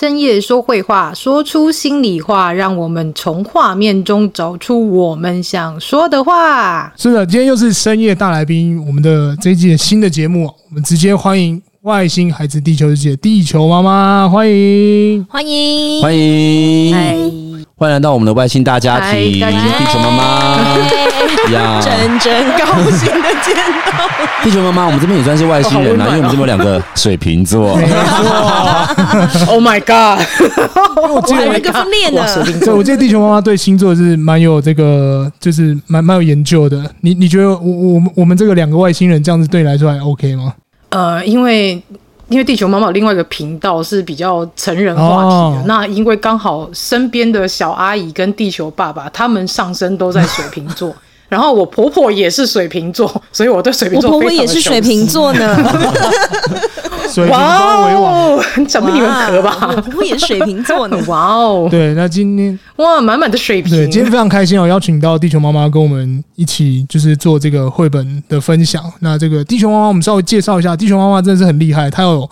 深夜说会话，说出心里话，让我们从画面中找出我们想说的话。是的，今天又是深夜大来宾，我们的这一季新的节目，我们直接欢迎外星孩子地球日记的地球妈妈，欢迎，欢迎，欢迎，欢迎来到我们的外星大家庭，地球妈妈 呀，真真高兴的见到地球妈妈，我们这边也算是外星人呐，因为我们这边有两个水瓶座。Oh my God！我记得有一个分裂的，对，我记得地球妈妈对星座是蛮有这个，就是蛮蛮有研究的。你你觉得我我们我们这个两个外星人这样子对你来说还 OK 吗？呃，因为。因为地球妈妈有另外一个频道是比较成人话题的，哦、那因为刚好身边的小阿姨跟地球爸爸他们上身都在水瓶座。然后我婆婆也是水瓶座，所以我对水瓶座非常的。我婆婆也是水瓶座呢。哇哦，长得比你们可吧？我婆婆也是水瓶座呢。哇哦，对，那今天哇，满满的水瓶。对，今天非常开心哦，邀请到地球妈妈跟我们一起，就是做这个绘本的分享。那这个地球妈妈，我们稍微介绍一下，地球妈妈真的是很厉害，她有。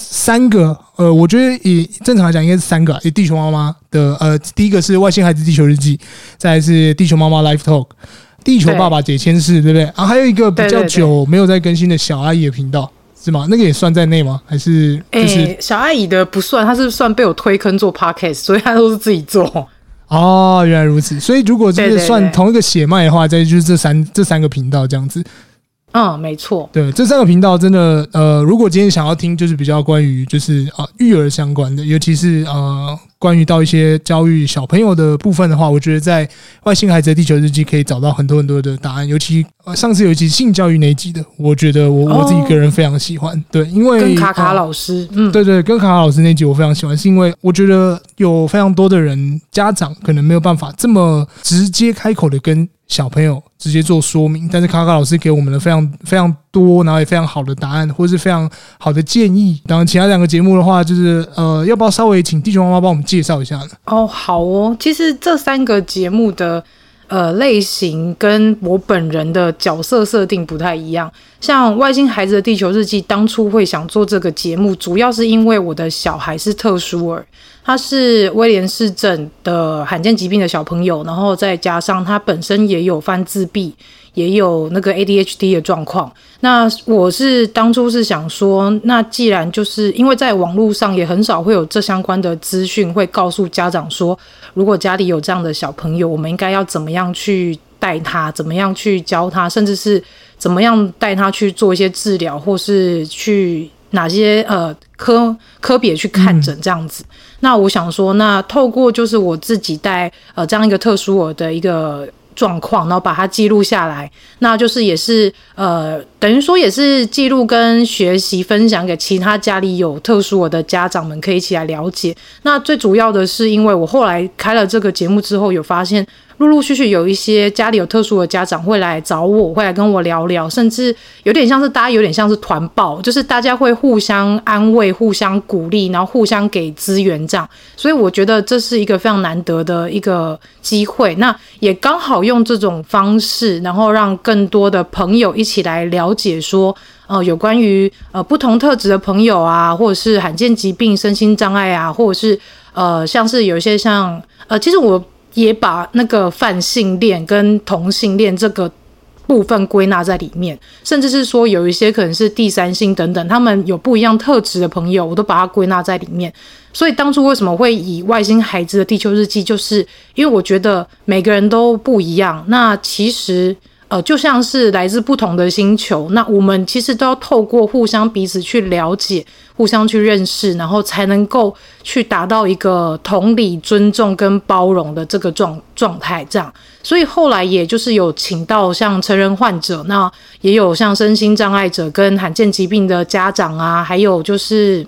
三个，呃，我觉得以正常来讲应该是三个，以地球妈妈的，呃，第一个是外星孩子地球日记，再来是地球妈妈 Live Talk，地球爸爸解签室，对不对？啊，还有一个比较久没有在更新的小阿姨的频道，是吗？那个也算在内吗？还是就是、欸、小阿姨的不算，她是算被我推坑做 Podcast，所以她都是自己做。哦，原来如此。所以如果这个算同一个血脉的话，再就是这三这三个频道这样子。嗯，没错。对，这三个频道真的，呃，如果今天想要听，就是比较关于就是啊育儿相关的，尤其是呃。关于到一些教育小朋友的部分的话，我觉得在《外星孩子的地球日记》可以找到很多很多的答案。尤其上次有一集性教育那一集的，我觉得我我自己个人非常喜欢。对，因为跟卡卡老师，嗯，对对，跟卡卡老师那集我非常喜欢，是因为我觉得有非常多的人家长可能没有办法这么直接开口的跟小朋友直接做说明，但是卡卡老师给我们了非常非常多，然后也非常好的答案，或是非常好的建议。然后，其他两个节目的话，就是呃，要不要稍微请地球妈妈帮我们？介绍一下呢？哦，好哦。其实这三个节目的呃类型跟我本人的角色设定不太一样。像《外星孩子的地球日记》，当初会想做这个节目，主要是因为我的小孩是特殊儿，他是威廉市镇的罕见疾病的小朋友，然后再加上他本身也有犯自闭。也有那个 ADHD 的状况。那我是当初是想说，那既然就是因为在网络上也很少会有这相关的资讯，会告诉家长说，如果家里有这样的小朋友，我们应该要怎么样去带他，怎么样去教他，甚至是怎么样带他去做一些治疗，或是去哪些呃科科别去看诊这样子。嗯、那我想说，那透过就是我自己带呃这样一个特殊我的一个。状况，然后把它记录下来，那就是也是呃，等于说也是记录跟学习分享给其他家里有特殊我的家长们，可以一起来了解。那最主要的是，因为我后来开了这个节目之后，有发现。陆陆续续有一些家里有特殊的家长会来找我，会来跟我聊聊，甚至有点像是大家有点像是团报，就是大家会互相安慰、互相鼓励，然后互相给资源这样。所以我觉得这是一个非常难得的一个机会。那也刚好用这种方式，然后让更多的朋友一起来了解说，呃，有关于呃不同特质的朋友啊，或者是罕见疾病、身心障碍啊，或者是呃像是有一些像呃，其实我。也把那个泛性恋跟同性恋这个部分归纳在里面，甚至是说有一些可能是第三性等等，他们有不一样特质的朋友，我都把它归纳在里面。所以当初为什么会以外星孩子的地球日记，就是因为我觉得每个人都不一样。那其实。呃，就像是来自不同的星球，那我们其实都要透过互相彼此去了解、互相去认识，然后才能够去达到一个同理、尊重跟包容的这个状状态。这样，所以后来也就是有请到像成人患者，那也有像身心障碍者跟罕见疾病的家长啊，还有就是，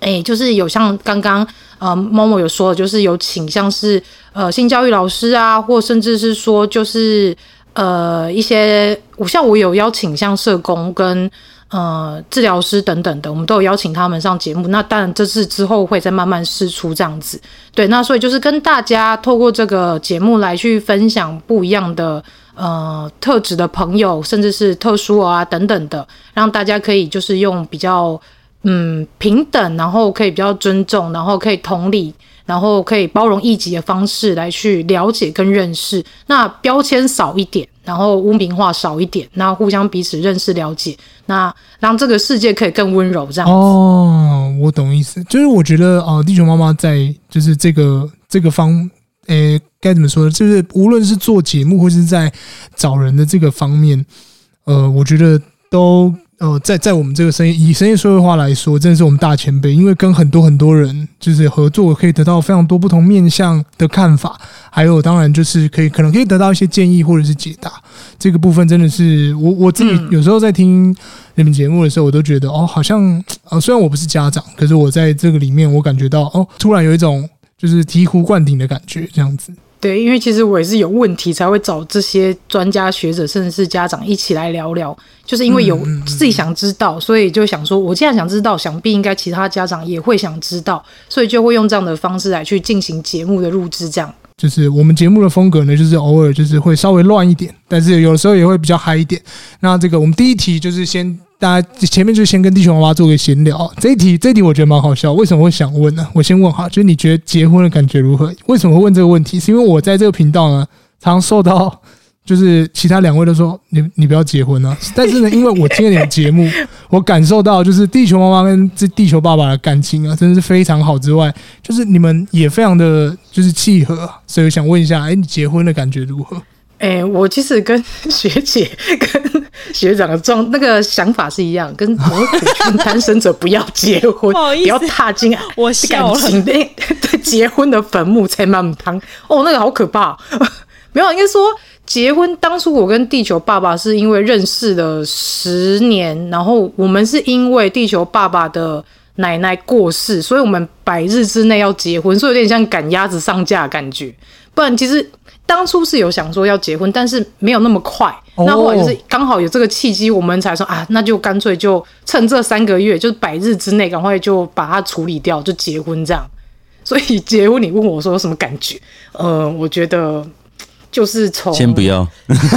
哎，就是有像刚刚呃某某有说，就是有请像是呃性教育老师啊，或甚至是说就是。呃，一些我像我有邀请像社工跟呃治疗师等等的，我们都有邀请他们上节目。那当然这次之后会再慢慢试出这样子。对，那所以就是跟大家透过这个节目来去分享不一样的呃特质的朋友，甚至是特殊啊等等的，让大家可以就是用比较嗯平等，然后可以比较尊重，然后可以同理，然后可以包容异己的方式来去了解跟认识。那标签少一点，然后污名化少一点，那互相彼此认识了解，那让这个世界可以更温柔这样子。哦，我懂意思，就是我觉得哦，地球妈妈在就是这个这个方。诶，该怎么说呢？就是无论是做节目，或是在找人的这个方面，呃，我觉得都呃，在在我们这个生意以生意社会化来说，真的是我们大前辈。因为跟很多很多人就是合作，可以得到非常多不同面向的看法，还有当然就是可以可能可以得到一些建议或者是解答。这个部分真的是我我自己有时候在听你们节目的时候，我都觉得哦，好像呃，虽然我不是家长，可是我在这个里面，我感觉到哦，突然有一种。就是醍醐灌顶的感觉，这样子。对，因为其实我也是有问题才会找这些专家学者，甚至是家长一起来聊聊。就是因为有自己想知道，所以就想说，我既然想知道，想必应该其他家长也会想知道，所以就会用这样的方式来去进行节目的录制。这样，就是我们节目的风格呢，就是偶尔就是会稍微乱一点，但是有的时候也会比较嗨一点。那这个我们第一题就是先。大家前面就先跟地球妈妈做个闲聊。这一题，这一题我觉得蛮好笑。为什么会想问呢？我先问哈，就是你觉得结婚的感觉如何？为什么会问这个问题？是因为我在这个频道呢，常受到就是其他两位都说你你不要结婚啊。但是呢，因为我听了你的节目，我感受到就是地球妈妈跟这地球爸爸的感情啊，真的是非常好。之外，就是你们也非常的就是契合，所以我想问一下，哎，你结婚的感觉如何？哎、欸，我其实跟 学姐跟学长的状那个想法是一样，跟我们鼓劝单身者不要结婚，不，不要踏进我感情的 结婚的坟墓才满汤哦，那个好可怕。没有，应该说结婚当初我跟地球爸爸是因为认识了十年，然后我们是因为地球爸爸的奶奶过世，所以我们百日之内要结婚，所以有点像赶鸭子上架的感觉。不然其实。当初是有想说要结婚，但是没有那么快。那后来就是刚好有这个契机，我们才说啊，那就干脆就趁这三个月，就是百日之内，赶快就把它处理掉，就结婚这样。所以结婚，你问我说有什么感觉？呃，我觉得。就是从先不要，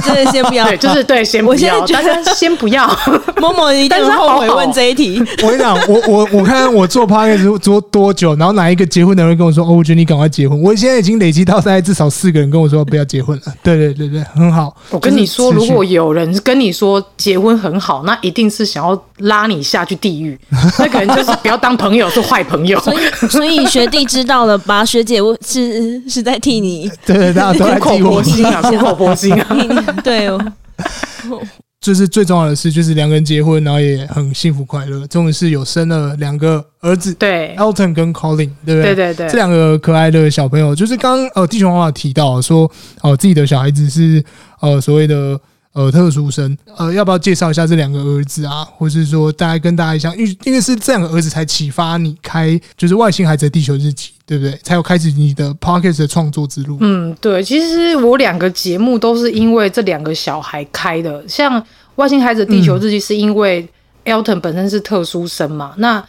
真的先不要，对，就是对，先不要，大家先不要。某某一定是后悔问这一题。我跟你讲，我我我看我做 podcast 做多久，然后哪一个结婚的人跟我说，哦，我觉得你赶快结婚。我现在已经累积到现在至少四个人跟我说不要结婚了。对对对对，很好。我跟你说，如果有人跟你说结婚很好，那一定是想要拉你下去地狱。那可能就是不要当朋友，是坏朋友。所以所以学弟知道了吧？学姐我是是在替你，对对，大家都在替我。心啊，苦口婆心啊，对哦，就是最重要的是，就是两个人结婚，然后也很幸福快乐。重点是有生了两个儿子，对，Elton 跟 Colin，对不对？对对对，这两个可爱的小朋友，就是刚呃，地球妈妈提到说，哦，自己的小孩子是呃所谓的。呃，特殊生，呃，要不要介绍一下这两个儿子啊？或是说，大概跟大家一样，因为因为是这两个儿子才启发你开，就是外星孩子的地球日记，对不对？才有开始你的 Podcast 的创作之路。嗯，对，其实我两个节目都是因为这两个小孩开的。像外星孩子地球日记，是因为 Elton 本身是特殊生嘛。那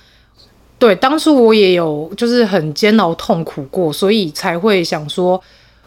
对，当初我也有就是很煎熬痛苦过，所以才会想说。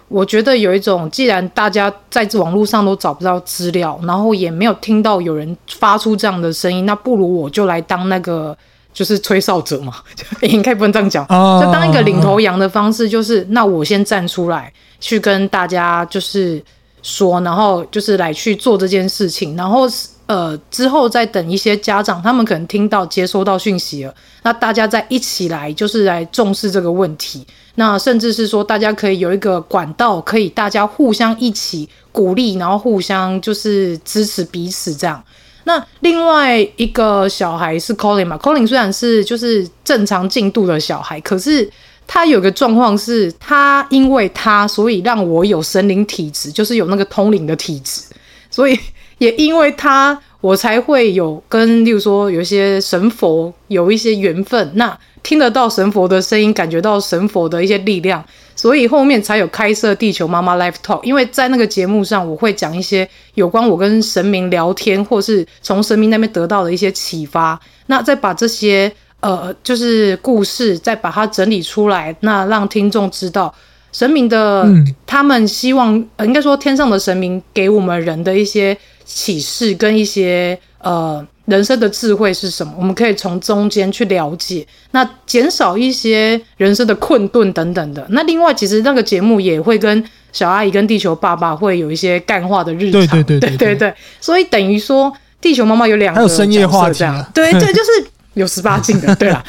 我觉得有一种，既然大家在网络上都找不到资料，然后也没有听到有人发出这样的声音，那不如我就来当那个就是吹哨者嘛，应该不能这样讲，就当一个领头羊的方式，就是那我先站出来去跟大家就是说，然后就是来去做这件事情，然后呃之后再等一些家长他们可能听到接收到讯息了，那大家再一起来就是来重视这个问题。那甚至是说，大家可以有一个管道，可以大家互相一起鼓励，然后互相就是支持彼此这样。那另外一个小孩是 Colin 嘛，Colin 虽然是就是正常进度的小孩，可是他有个状况是，他因为他，所以让我有神灵体质，就是有那个通灵的体质，所以也因为他，我才会有跟，例如说有一些神佛有一些缘分。那听得到神佛的声音，感觉到神佛的一些力量，所以后面才有开设地球妈妈 Live Talk。因为在那个节目上，我会讲一些有关我跟神明聊天，或是从神明那边得到的一些启发。那再把这些呃，就是故事，再把它整理出来，那让听众知道神明的，他们希望，呃，应该说天上的神明给我们人的一些启示跟一些呃。人生的智慧是什么？我们可以从中间去了解，那减少一些人生的困顿等等的。那另外，其实那个节目也会跟小阿姨跟地球爸爸会有一些干化的日常，对对对对对，对，对，对，所以等于说地球妈妈有两个，还有深夜话题，对 对，就是有十八禁的，对啦，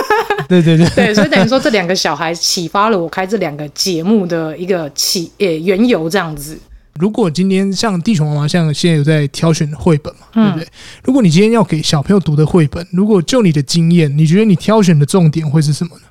对对对 对，所以等于说这两个小孩启发了我开这两个节目的一个起诶缘由这样子。如果今天像地球妈妈，像现在有在挑选绘本嘛，对不对？如果你今天要给小朋友读的绘本，如果就你的经验，你觉得你挑选的重点会是什么呢？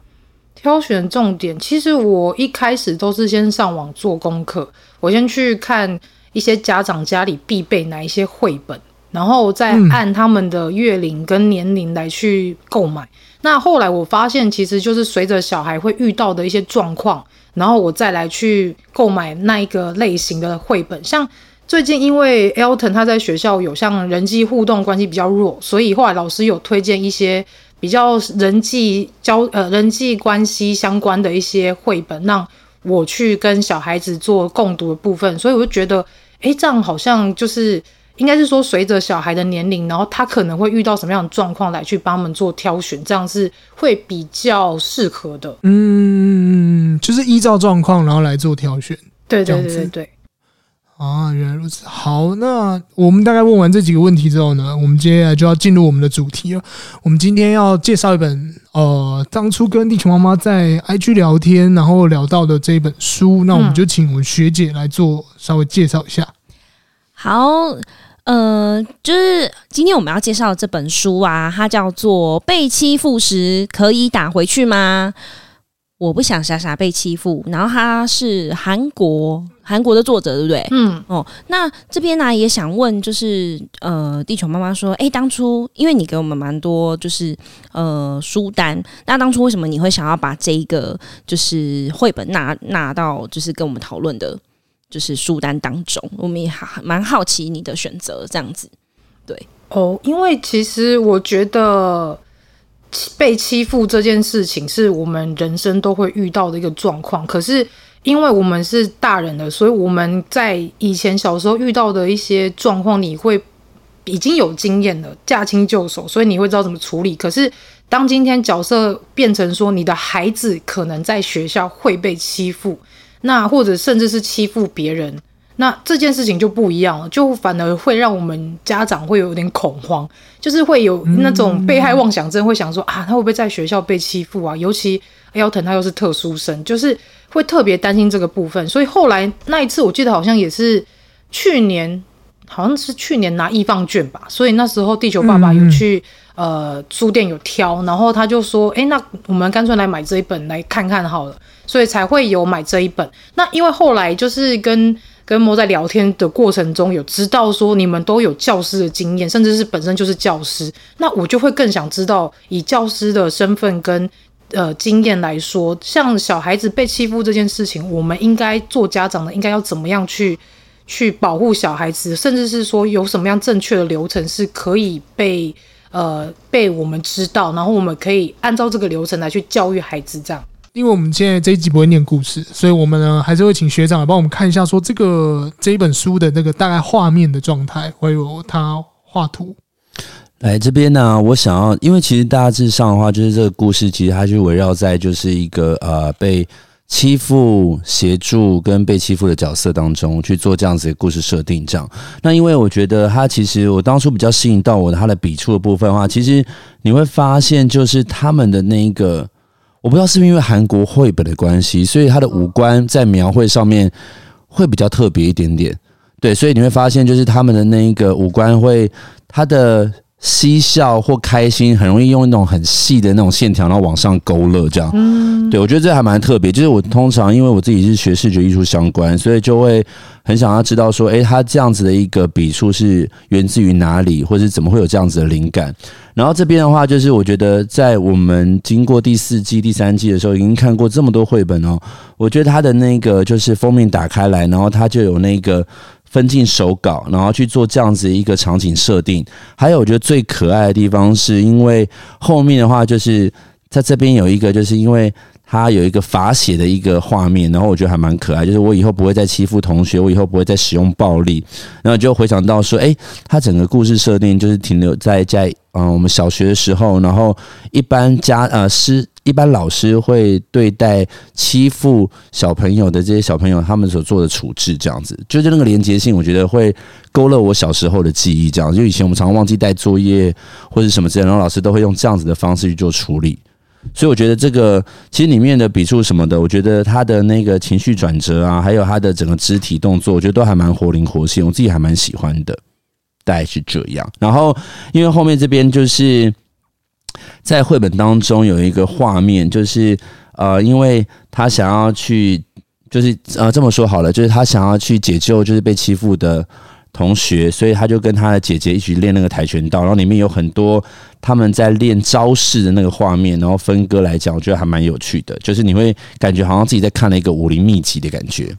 挑选重点，其实我一开始都是先上网做功课，我先去看一些家长家里必备哪一些绘本，然后再按他们的月龄跟年龄来去购买。那后来我发现，其实就是随着小孩会遇到的一些状况。然后我再来去购买那一个类型的绘本，像最近因为 Elton 他在学校有像人际互动关系比较弱，所以后来老师有推荐一些比较人际交呃人际关系相关的一些绘本，让我去跟小孩子做共读的部分，所以我就觉得，诶，这样好像就是。应该是说，随着小孩的年龄，然后他可能会遇到什么样的状况，来去帮他们做挑选，这样是会比较适合的。嗯，就是依照状况，然后来做挑选。对对对对对。啊，原来如此。好，那我们大概问完这几个问题之后呢，我们接下来就要进入我们的主题了。我们今天要介绍一本，呃，当初跟地球妈妈在 IG 聊天，然后聊到的这一本书。那我们就请我们学姐来做稍微介绍一下。好。呃，就是今天我们要介绍的这本书啊，它叫做《被欺负时可以打回去吗？我不想傻傻被欺负。》然后它是韩国韩国的作者，对不对？嗯。哦，那这边呢也想问，就是呃，地球妈妈说，哎，当初因为你给我们蛮多就是呃书单，那当初为什么你会想要把这一个就是绘本拿拿到就是跟我们讨论的？就是书单当中，我们也还蛮好奇你的选择这样子，对哦，因为其实我觉得被欺负这件事情是我们人生都会遇到的一个状况。可是因为我们是大人的，所以我们在以前小时候遇到的一些状况，你会已经有经验了，驾轻就熟，所以你会知道怎么处理。可是当今天角色变成说你的孩子可能在学校会被欺负。那或者甚至是欺负别人，那这件事情就不一样了，就反而会让我们家长会有点恐慌，就是会有那种被害妄想症，会想说啊，他会不会在学校被欺负啊？尤其 Elton 他又是特殊生，就是会特别担心这个部分。所以后来那一次，我记得好像也是去年，好像是去年拿艺 FUN 券吧，所以那时候地球爸爸有去呃书店有挑，然后他就说，哎，那我们干脆来买这一本来看看好了。所以才会有买这一本。那因为后来就是跟跟莫在聊天的过程中，有知道说你们都有教师的经验，甚至是本身就是教师。那我就会更想知道，以教师的身份跟呃经验来说，像小孩子被欺负这件事情，我们应该做家长的应该要怎么样去去保护小孩子，甚至是说有什么样正确的流程是可以被呃被我们知道，然后我们可以按照这个流程来去教育孩子这样。因为我们现在这一集不会念故事，所以我们呢还是会请学长来帮我们看一下，说这个这一本书的那个大概画面的状态，会有他画图。来这边呢，我想要，因为其实大致上的话，就是这个故事其实它就围绕在就是一个呃被欺负、协助跟被欺负的角色当中去做这样子的故事设定。这样，那因为我觉得他其实我当初比较吸引到我的他的笔触的部分的话，其实你会发现就是他们的那一个。我不知道是不是因为韩国绘本的关系，所以他的五官在描绘上面会比较特别一点点。对，所以你会发现，就是他们的那一个五官会，他的。嬉笑或开心，很容易用那种很细的那种线条，然后往上勾勒，这样。嗯，对，我觉得这还蛮特别。就是我通常因为我自己是学视觉艺术相关，所以就会很想要知道说，诶，他这样子的一个笔触是源自于哪里，或者是怎么会有这样子的灵感。然后这边的话，就是我觉得在我们经过第四季、第三季的时候，已经看过这么多绘本哦。我觉得他的那个就是封面打开来，然后他就有那个。分镜手稿，然后去做这样子一个场景设定。还有，我觉得最可爱的地方，是因为后面的话，就是在这边有一个，就是因为他有一个罚写的一个画面，然后我觉得还蛮可爱，就是我以后不会再欺负同学，我以后不会再使用暴力，然后就回想到说，诶，他整个故事设定就是停留在在嗯、我们小学的时候，然后一般家呃师一般老师会对待欺负小朋友的这些小朋友，他们所做的处置这样子，就是那个连结性，我觉得会勾勒我小时候的记忆，这样就以前我们常常忘记带作业或者什么之类，然后老师都会用这样子的方式去做处理。所以我觉得这个其实里面的笔触什么的，我觉得他的那个情绪转折啊，还有他的整个肢体动作，我觉得都还蛮活灵活现，我自己还蛮喜欢的，大概是这样。然后因为后面这边就是在绘本当中有一个画面，就是呃，因为他想要去，就是呃这么说好了，就是他想要去解救就是被欺负的同学，所以他就跟他的姐姐一起练那个跆拳道，然后里面有很多。他们在练招式的那个画面，然后分割来讲，我觉得还蛮有趣的。就是你会感觉好像自己在看了一个武林秘籍的感觉。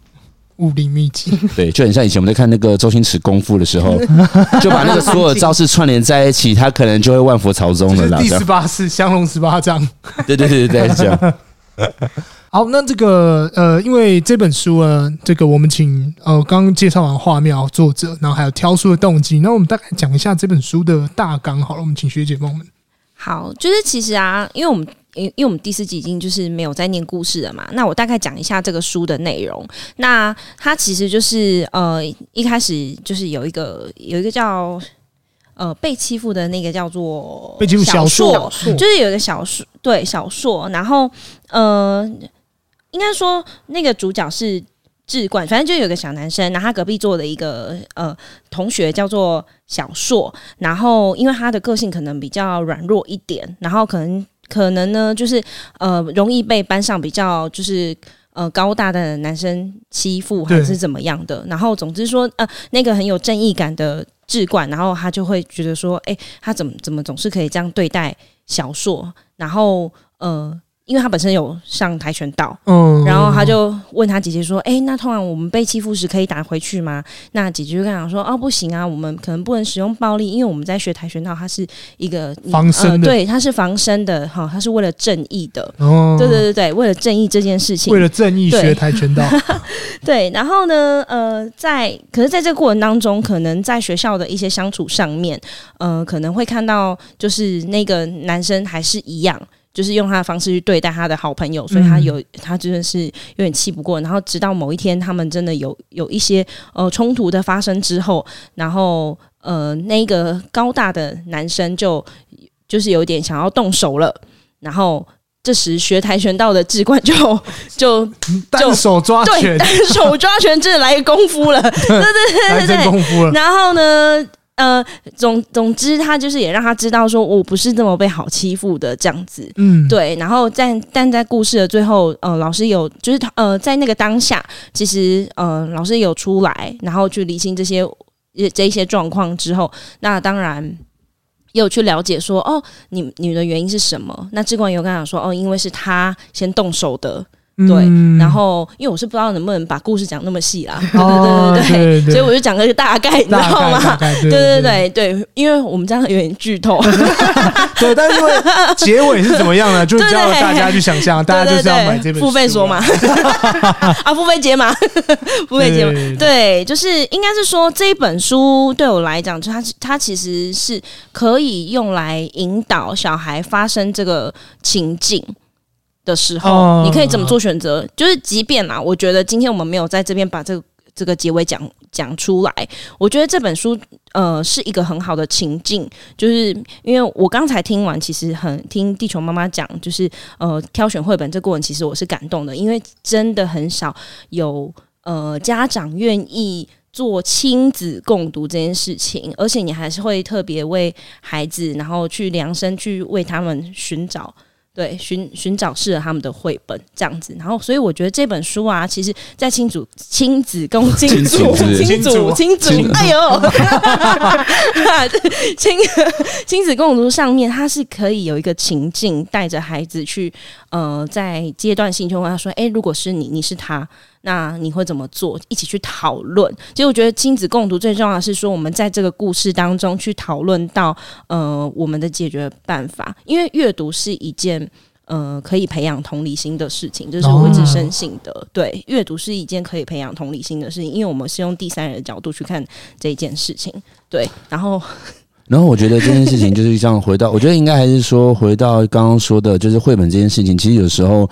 武林秘籍，对，就很像以前我们在看那个周星驰功夫的时候，就把那个所有招式串联在一起，他可能就会万佛朝宗了啦。第十八式降龙十八掌。对对对对对，这样。好，那这个呃，因为这本书呢，这个我们请呃刚刚介绍完画面、作者，然后还有挑书的动机，那我们大概讲一下这本书的大纲好了。我们请学姐帮我们。好，就是其实啊，因为我们因因为我们第四集已经就是没有在念故事了嘛，那我大概讲一下这个书的内容。那它其实就是呃一开始就是有一个有一个叫呃被欺负的那个叫做被欺负小硕，就是有一个小硕对小硕，然后呃。应该说，那个主角是志冠，反正就有个小男生，然后他隔壁坐的一个呃同学叫做小硕，然后因为他的个性可能比较软弱一点，然后可能可能呢就是呃容易被班上比较就是呃高大的男生欺负还是怎么样的，然后总之说呃那个很有正义感的志冠，然后他就会觉得说，哎，他怎么怎么总是可以这样对待小硕，然后呃。因为他本身有上跆拳道，嗯，然后他就问他姐姐说：“哎，那通常我们被欺负时可以打回去吗？”那姐姐就跟他讲说：“哦，不行啊，我们可能不能使用暴力，因为我们在学跆拳道，它是一个防身的，对，它是防身的，哈，它是为了正义的，哦，对对对对，为了正义这件事情，为了正义学跆拳道，对。然后呢，呃，在可是在这个过程当中，可能在学校的一些相处上面，呃，可能会看到就是那个男生还是一样。”就是用他的方式去对待他的好朋友，所以他有他真的是有点气不过。然后直到某一天，他们真的有有一些呃冲突的发生之后，然后呃那个高大的男生就就是有点想要动手了。然后这时学跆拳道的志冠就 就就单手抓拳，单手抓拳真的来个功夫了，对对对对对，功夫了。然后呢？呃，总总之，他就是也让他知道，说我不是这么被好欺负的这样子，嗯，对。然后在但在故事的最后，呃，老师有就是呃，在那个当下，其实呃，老师有出来，然后去理清这些这一些状况之后，那当然也有去了解说，哦，你你的原因是什么？那志冠有跟他讲说，哦，因为是他先动手的。对，然后因为我是不知道能不能把故事讲那么细啦，哦、对对对对，对所以我就讲个大概，你知道吗？对对对对，因为我们这样有点剧透。对，但是因为结尾是怎么样呢？就叫大家去想象，大家就是要买这本书付费说嘛，啊，付费解码，付费解码。对，就是应该是说这一本书对我来讲，就它它其实是可以用来引导小孩发生这个情境。的时候，你可以怎么做选择？就是，即便啊，我觉得今天我们没有在这边把这个这个结尾讲讲出来，我觉得这本书呃是一个很好的情境。就是因为我刚才听完，其实很听地球妈妈讲，就是呃挑选绘本这过程，其实我是感动的，因为真的很少有呃家长愿意做亲子共读这件事情，而且你还是会特别为孩子，然后去量身去为他们寻找。对，寻寻找适合他们的绘本这样子，然后所以我觉得这本书啊，其实，在亲子亲子共 亲子亲子亲子哎呦，亲 亲子共读上面，它是可以有一个情境，带着孩子去呃，在阶段性就问他说，哎，如果是你，你是他。那你会怎么做？一起去讨论。其实我觉得亲子共读最重要的是说，我们在这个故事当中去讨论到呃我们的解决办法。因为阅读是一件呃可以培养同理心的事情，这是我一直深信的。对，阅读是一件可以培养同理心的事情，因为我们是用第三人的角度去看这一件事情。对，然后。然后我觉得这件事情就是这样，回到我觉得应该还是说回到刚刚说的，就是绘本这件事情，其实有时候，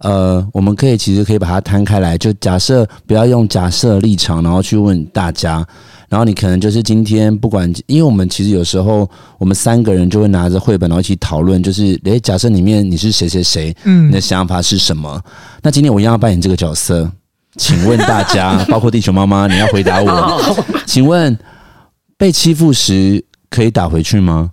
呃，我们可以其实可以把它摊开来，就假设不要用假设立场，然后去问大家，然后你可能就是今天不管，因为我们其实有时候我们三个人就会拿着绘本然后一起讨论，就是诶，假设里面你是谁谁谁，嗯，你的想法是什么？嗯、那今天我一样要扮演这个角色，请问大家，包括地球妈妈，你要回答我，请问被欺负时。可以打回去吗？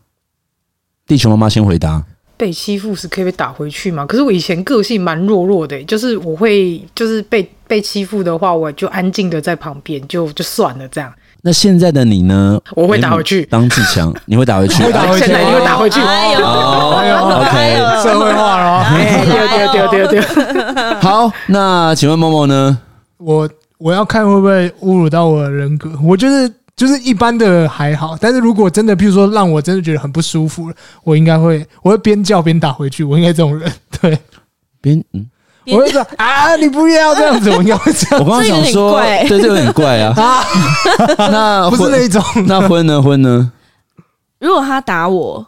地球妈妈先回答。被欺负是可以被打回去吗？可是我以前个性蛮弱弱的，就是我会，就是被被欺负的话，我就安静的在旁边，就就算了这样。那现在的你呢？我会打回去。当自强，你会打回去？会打回去，现在你会打回去。哎呦，OK，社会化了。对对对对对。好，那请问默默呢？我我要看会不会侮辱到我的人格？我就是。就是一般的还好，但是如果真的，譬如说让我真的觉得很不舒服，我应该会，我会边叫边打回去。我应该这种人，对，边嗯，我会说啊，你不要这样子，我应该会这样。我刚刚想说，对，这有点怪啊。啊那不是那一种，那婚呢？婚呢？如果他打我，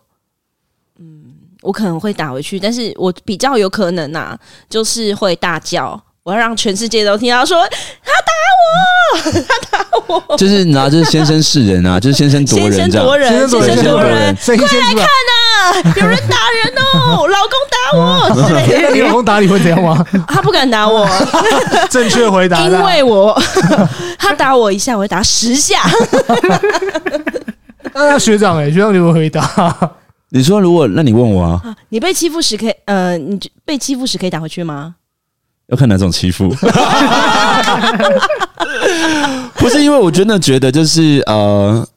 嗯，我可能会打回去，但是我比较有可能呐、啊，就是会大叫。我要让全世界都听到说他打我，他打我，就是拿着先生示人啊，就是先声夺人这样，先声夺人，先声夺人，快来看呐，有人打人哦，老公打我，那 你老公打你会怎样吗？他不敢打我，正确回答，因为我他打我一下，我会打十下。那学长哎，学长你怎么回答？你说如果那你问我啊，你被欺负时可以呃，你被欺负时可以打回去吗？要看哪种欺负，不是因为我真的觉得就是呃，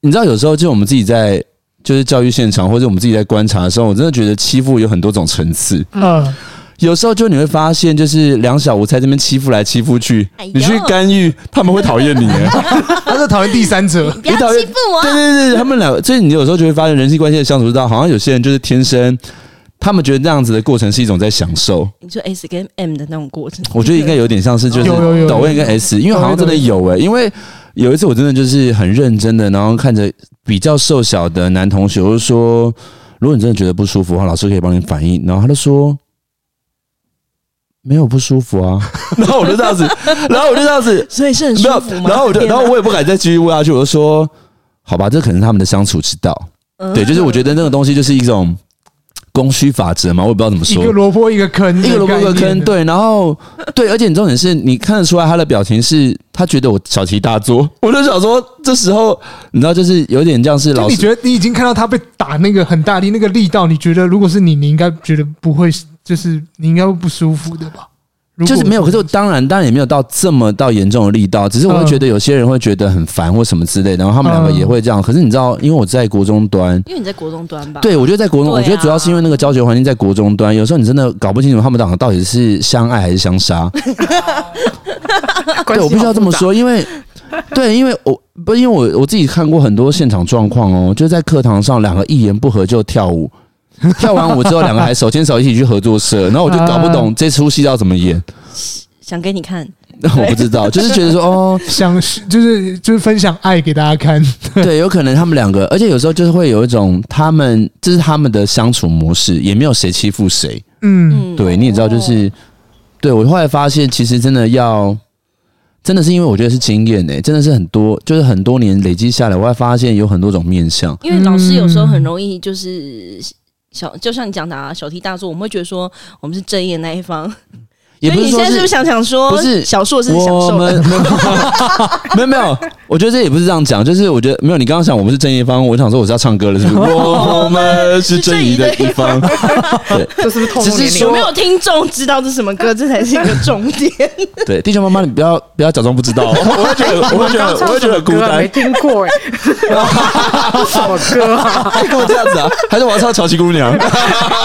你知道有时候就我们自己在就是教育现场或者我们自己在观察的时候，我真的觉得欺负有很多种层次。嗯，有时候就你会发现，就是两小无猜这边欺负来欺负去，你去干预，他们会讨厌你，他是讨厌第三者，你讨厌欺负我。对对对，他们两个，所以你有时候就会发现人际关系的相处之道，好像有些人就是天生。他们觉得这样子的过程是一种在享受。你说 S 跟 M 的那种过程，我觉得应该有点像是就是抖 M 跟 S，因为好像真的有诶、欸。因为有一次我真的就是很认真的，然后看着比较瘦小的男同学，我就说：如果你真的觉得不舒服的话，老师可以帮你反映。然后他就说：没有不舒服啊。然后我就这样子，然后我就这样子，所以是很舒服吗？然后我就，然后我也不敢再继续问下去，我就说：好吧，这可能是他们的相处之道。对，就是我觉得那个东西就是一种。供需法则嘛，我也不知道怎么说。一个萝卜一个坑，一个萝卜一个坑，对。然后，对，而且你重点是你看得出来他的表情是，他觉得我小题大做。我就想说，这时候你知道，就是有点像是老师。你觉得你已经看到他被打那个很大力，那个力道，你觉得如果是你，你应该觉得不会，就是你应该会不舒服的吧？就是没有，可是我当然当然也没有到这么到严重的力道，只是我会觉得有些人会觉得很烦或什么之类的，然后他们两个也会这样。可是你知道，因为我在国中端，因为你在国中端吧？对，我觉得在国中，我觉得主要是因为那个教学环境在国中端，有时候你真的搞不清楚他们两个到底是相爱还是相杀。对，我必须要这么说，因为对，因为我不因为我我自己看过很多现场状况哦，就在课堂上两个一言不合就跳舞。跳完舞之后，两个还手牵手一起去合作社，然后我就搞不懂这出戏要怎么演。想给你看，我不知道，就是觉得说哦，想就是就是分享爱给大家看。对，有可能他们两个，而且有时候就是会有一种他们这是他们的相处模式，也没有谁欺负谁。嗯，对，你也知道，就是对我后来发现，其实真的要真的是因为我觉得是经验诶，真的是很多，就是很多年累积下来，我会发现有很多种面相。因为老师有时候很容易就是。小就像你讲的啊，小题大做，我们会觉得说我们是正义的那一方。也不是你现在是不是想想说，不是小硕是享受的？没有没有，我觉得这也不是这样讲，就是我觉得没有。你刚刚想我们是正义一方，我想说我是要唱歌了，是不是？我们是正义的一方。对，这是不是透露年龄？有没有听众知道这是什么歌？这才是一个重点。对，地球妈妈，你不要不要假装不知道，我会觉得我会觉得我会觉得孤单，没听过哎。什么歌啊？跟我这样子啊？还是我要唱乔琪姑娘？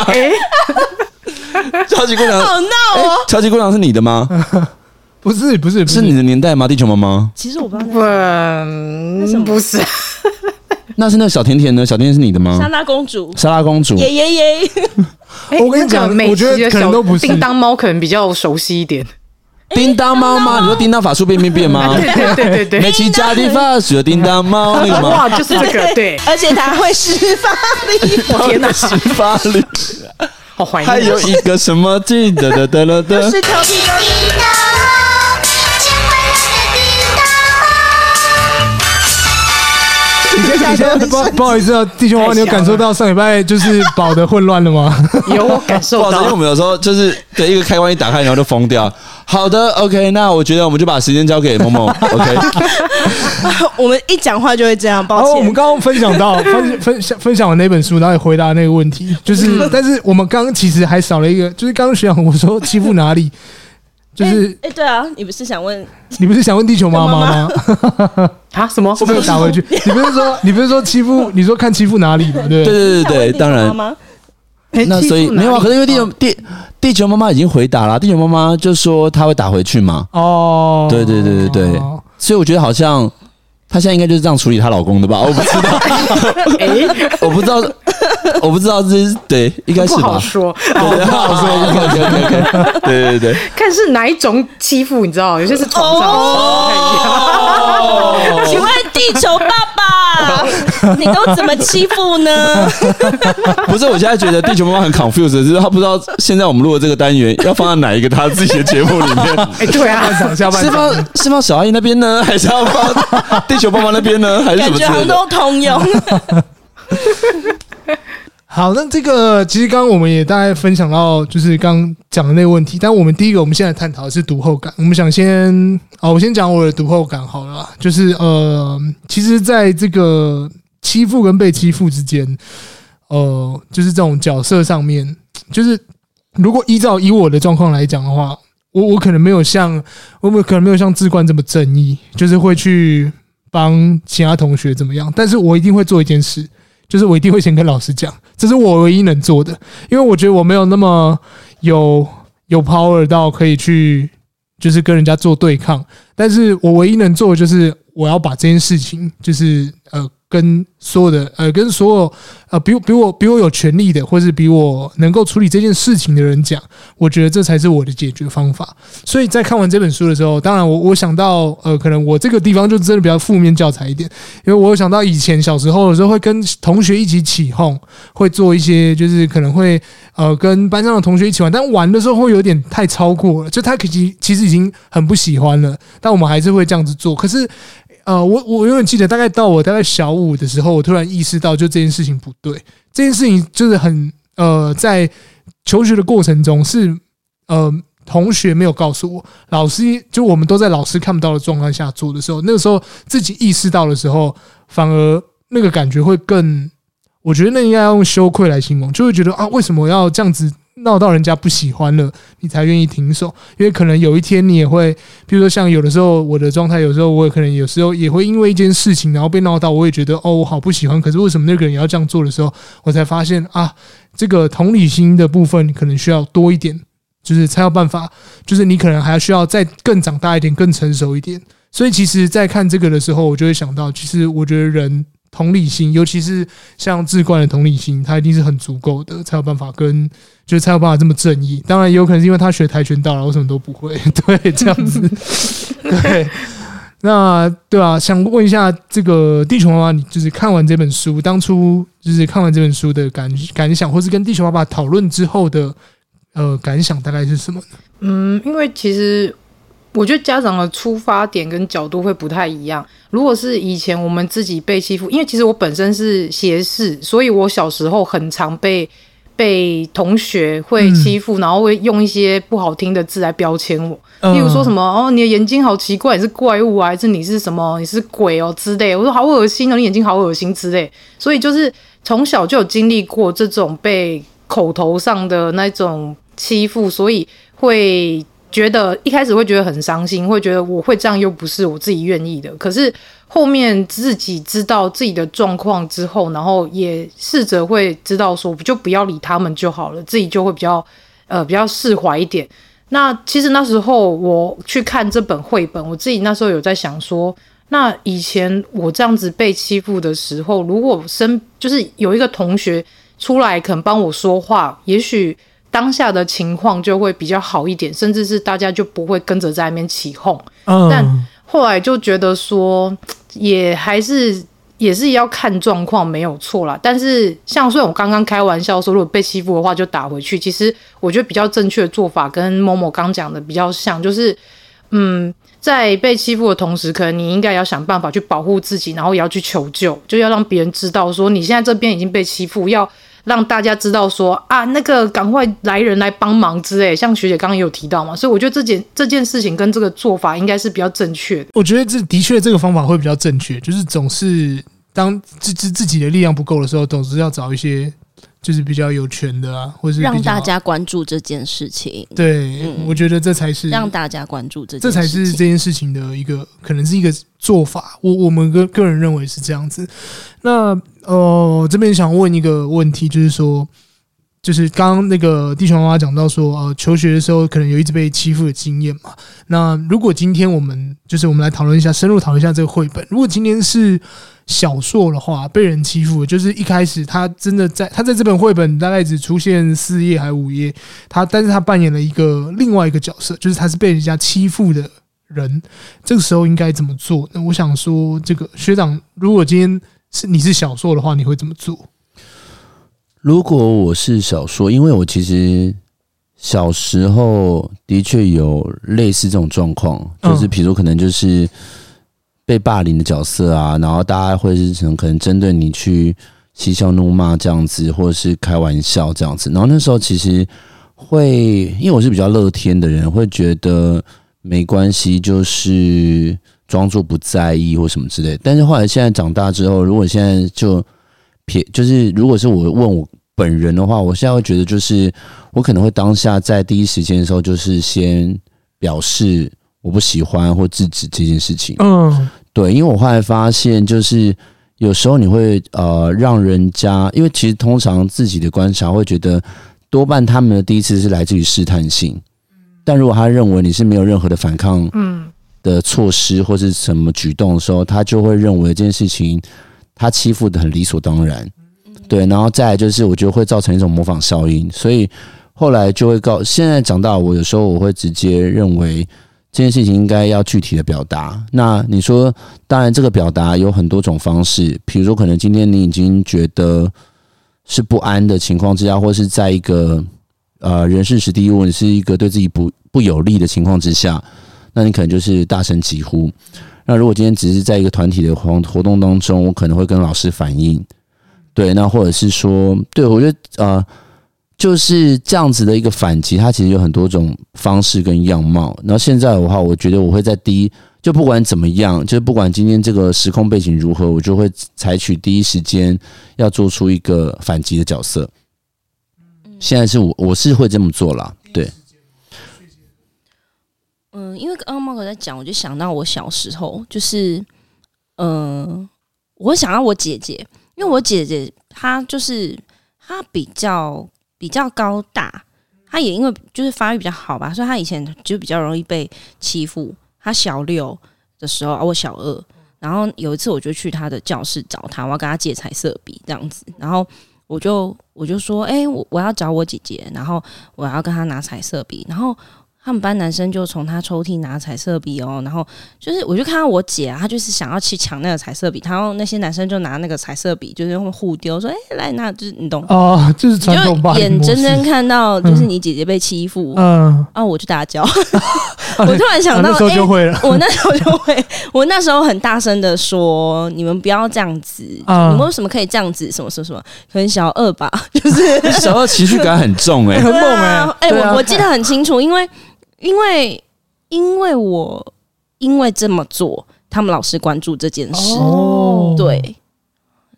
哎。超级姑娘好闹哦！超级姑娘是你的吗？不是，不是，是你的年代吗？地球妈妈？其实我不知道，嗯，为什么不是？那是那个小甜甜呢？小甜甜是你的吗？莎拉公主，莎拉公主，耶耶耶！我跟你讲，我觉得可能都不是。叮当猫可能比较熟悉一点。叮当猫吗？你说叮当法术变变变吗？对对对对对。美琪家的法术，叮当猫那个吗？哇，就是这个，对。而且它会施法力，我天哪，施法力，好怀念。还有一个什么记得的的的的，是调皮的。不不好意思啊，弟兄们，你有感受到上礼拜就是宝的混乱了吗？有，我感受到。因为我们有时候就是对一个开关一打开，然后就疯掉。好的，OK，那我觉得我们就把时间交给某某，OK。我们一讲话就会这样，抱歉。我们刚刚分享到 分分享分享完那本书，然后也回答那个问题，就是，但是我们刚刚其实还少了一个，就是刚刚学长我说欺负哪里。就是哎、欸欸，对啊，你不是想问，你不是想问地球妈妈吗？啊，什么？我没有打回去？你不是说，你不是说欺负？你说看欺负哪里吗？对对对对对，当然。那所以没有啊，可是因为地球地地球妈妈已经回答了，地球妈妈就说她会打回去嘛。哦，对对对对对，所以我觉得好像她现在应该就是这样处理她老公的吧？我不知道，哎，我不知道。我不知道这是对，应该是吧？不好说，不好说。OK OK OK，对对对，看是哪一种欺负，你知道？有些是床上哦。请问地球爸爸，你都怎么欺负呢？不是，我现在觉得地球妈妈很 confused，就是他不知道现在我们录的这个单元要放在哪一个他自己的节目里面。哎，对啊，下半场是放是放小阿姨那边呢，还是要放地球爸爸那边呢？还是什么？感觉都通用。好，那这个其实刚刚我们也大概分享到，就是刚讲的那个问题。但我们第一个，我们现在探讨的是读后感。我们想先，哦，我先讲我的读后感好了。就是呃，其实在这个欺负跟被欺负之间，呃，就是这种角色上面，就是如果依照以我的状况来讲的话，我我可能没有像我们可能没有像志冠这么正义，就是会去帮其他同学怎么样。但是我一定会做一件事。就是我一定会先跟老师讲，这是我唯一能做的，因为我觉得我没有那么有有 power 到可以去，就是跟人家做对抗。但是我唯一能做的就是我要把这件事情，就是呃。跟所有的呃，跟所有呃，比我比我比我有权利的，或是比我能够处理这件事情的人讲，我觉得这才是我的解决方法。所以在看完这本书的时候，当然我我想到呃，可能我这个地方就真的比较负面教材一点，因为我想到以前小时候的时候会跟同学一起起哄，会做一些就是可能会呃跟班上的同学一起玩，但玩的时候会有点太超过了，就他其实其实已经很不喜欢了，但我们还是会这样子做，可是。呃，我我永远记得，大概到我大概小五的时候，我突然意识到，就这件事情不对。这件事情就是很呃，在求学的过程中是呃，同学没有告诉我，老师就我们都在老师看不到的状况下做的时候，那个时候自己意识到的时候，反而那个感觉会更，我觉得那应该要用羞愧来形容，就会觉得啊，为什么要这样子？闹到人家不喜欢了，你才愿意停手，因为可能有一天你也会，比如说像有的时候我的状态，有时候我可能有时候也会因为一件事情，然后被闹到，我也觉得哦，我好不喜欢。可是为什么那个人也要这样做的时候，我才发现啊，这个同理心的部分可能需要多一点，就是才有办法，就是你可能还需要再更长大一点，更成熟一点。所以其实，在看这个的时候，我就会想到，其实我觉得人。同理心，尤其是像志冠的同理心，他一定是很足够的，才有办法跟，就是才有办法这么正义。当然，也有可能是因为他学跆拳道然后什么都不会。对，这样子。对，那对啊，想问一下这个地球妈妈，你就是看完这本书，当初就是看完这本书的感感想，或是跟地球爸爸讨论之后的呃感想，大概是什么呢？嗯，因为其实。我觉得家长的出发点跟角度会不太一样。如果是以前我们自己被欺负，因为其实我本身是斜视，所以我小时候很常被被同学会欺负，然后会用一些不好听的字来标签我，例如说什么哦，你的眼睛好奇怪，你是怪物啊，还是你是什么，你是鬼哦之类。我说好恶心哦，你眼睛好恶心之类。所以就是从小就有经历过这种被口头上的那种欺负，所以会。觉得一开始会觉得很伤心，会觉得我会这样又不是我自己愿意的。可是后面自己知道自己的状况之后，然后也试着会知道说，就不要理他们就好了，自己就会比较呃比较释怀一点。那其实那时候我去看这本绘本，我自己那时候有在想说，那以前我这样子被欺负的时候，如果身就是有一个同学出来肯帮我说话，也许当下的情况就会比较好一点，甚至是大家就不会跟着在那边起哄。嗯，但后来就觉得说，也还是也是要看状况，没有错啦。但是像虽然我刚刚开玩笑说，如果被欺负的话就打回去，其实我觉得比较正确的做法跟某某刚讲的比较像，就是嗯。在被欺负的同时，可能你应该要想办法去保护自己，然后也要去求救，就要让别人知道说你现在这边已经被欺负，要让大家知道说啊，那个赶快来人来帮忙之类。像学姐刚刚也有提到嘛，所以我觉得这件这件事情跟这个做法应该是比较正确的。我觉得这的确这个方法会比较正确，就是总是当自自自己的力量不够的时候，总是要找一些。就是比较有权的啊，或是让大家关注这件事情。对，嗯、我觉得这才是让大家关注这件事情，这才是这件事情的一个可能是一个做法。我我们个个人认为是这样子。那呃，这边想问一个问题，就是说，就是刚刚那个地球妈妈讲到说，呃，求学的时候可能有一直被欺负的经验嘛。那如果今天我们就是我们来讨论一下，深入讨论一下这个绘本。如果今天是小硕的话，被人欺负，就是一开始他真的在他在这本绘本大概只出现四页还五页，他但是他扮演了一个另外一个角色，就是他是被人家欺负的人，这个时候应该怎么做？那我想说，这个学长，如果今天是你是小说的话，你会怎么做？如果我是小说，因为我其实小时候的确有类似这种状况，就是比如可能就是。被霸凌的角色啊，然后大家会是可能针对你去嬉笑怒骂这样子，或者是开玩笑这样子。然后那时候其实会，因为我是比较乐天的人，会觉得没关系，就是装作不在意或什么之类。但是后来现在长大之后，如果现在就撇，就是如果是我问我本人的话，我现在会觉得就是我可能会当下在第一时间的时候，就是先表示我不喜欢或制止这件事情。嗯。对，因为我后来发现，就是有时候你会呃让人家，因为其实通常自己的观察会觉得，多半他们的第一次是来自于试探性，但如果他认为你是没有任何的反抗嗯的措施或是什么举动的时候，他就会认为这件事情他欺负的很理所当然，对，然后再来就是我觉得会造成一种模仿效应，所以后来就会告，现在长大，我有时候我会直接认为。这件事情应该要具体的表达。那你说，当然这个表达有很多种方式，比如说可能今天你已经觉得是不安的情况之下，或是在一个呃人事时地物，你是一个对自己不不有利的情况之下，那你可能就是大声疾呼。那如果今天只是在一个团体的活活动当中，我可能会跟老师反映。对，那或者是说，对，我觉得呃。就是这样子的一个反击，它其实有很多种方式跟样貌。然后现在的话，我觉得我会在第一，就不管怎么样，就是不管今天这个时空背景如何，我就会采取第一时间要做出一个反击的角色。现在是我，我是会这么做啦。嗯，因为刚刚猫哥在讲，我就想到我小时候，就是，嗯，我想到我姐姐，因为我姐姐她就是她比较。比较高大，她也因为就是发育比较好吧，所以她以前就比较容易被欺负。她小六的时候，我小二，然后有一次我就去她的教室找她，我要跟她借彩色笔这样子，然后我就我就说，哎、我我要找我姐姐，然后我要跟她拿彩色笔，然后。他们班男生就从他抽屉拿彩色笔哦，然后就是我就看到我姐啊，她就是想要去抢那个彩色笔，然后那些男生就拿那个彩色笔，就是会互丢，说：“哎、欸，来拿，就是你懂。哦，就是传统霸凌模式。”眼睁睁看到就是你姐姐被欺负，嗯，啊，我就大叫，我突然想到，哎、啊，我那时候就会，我那时候很大声的说：“你们不要这样子，嗯、你们为什么可以这样子？什么什么什么？可能小二吧，就是 小二情绪感很重、欸，哎，很猛、欸，哎，哎，我我记得很清楚，因为。因为，因为我因为这么做，他们老师关注这件事，哦、对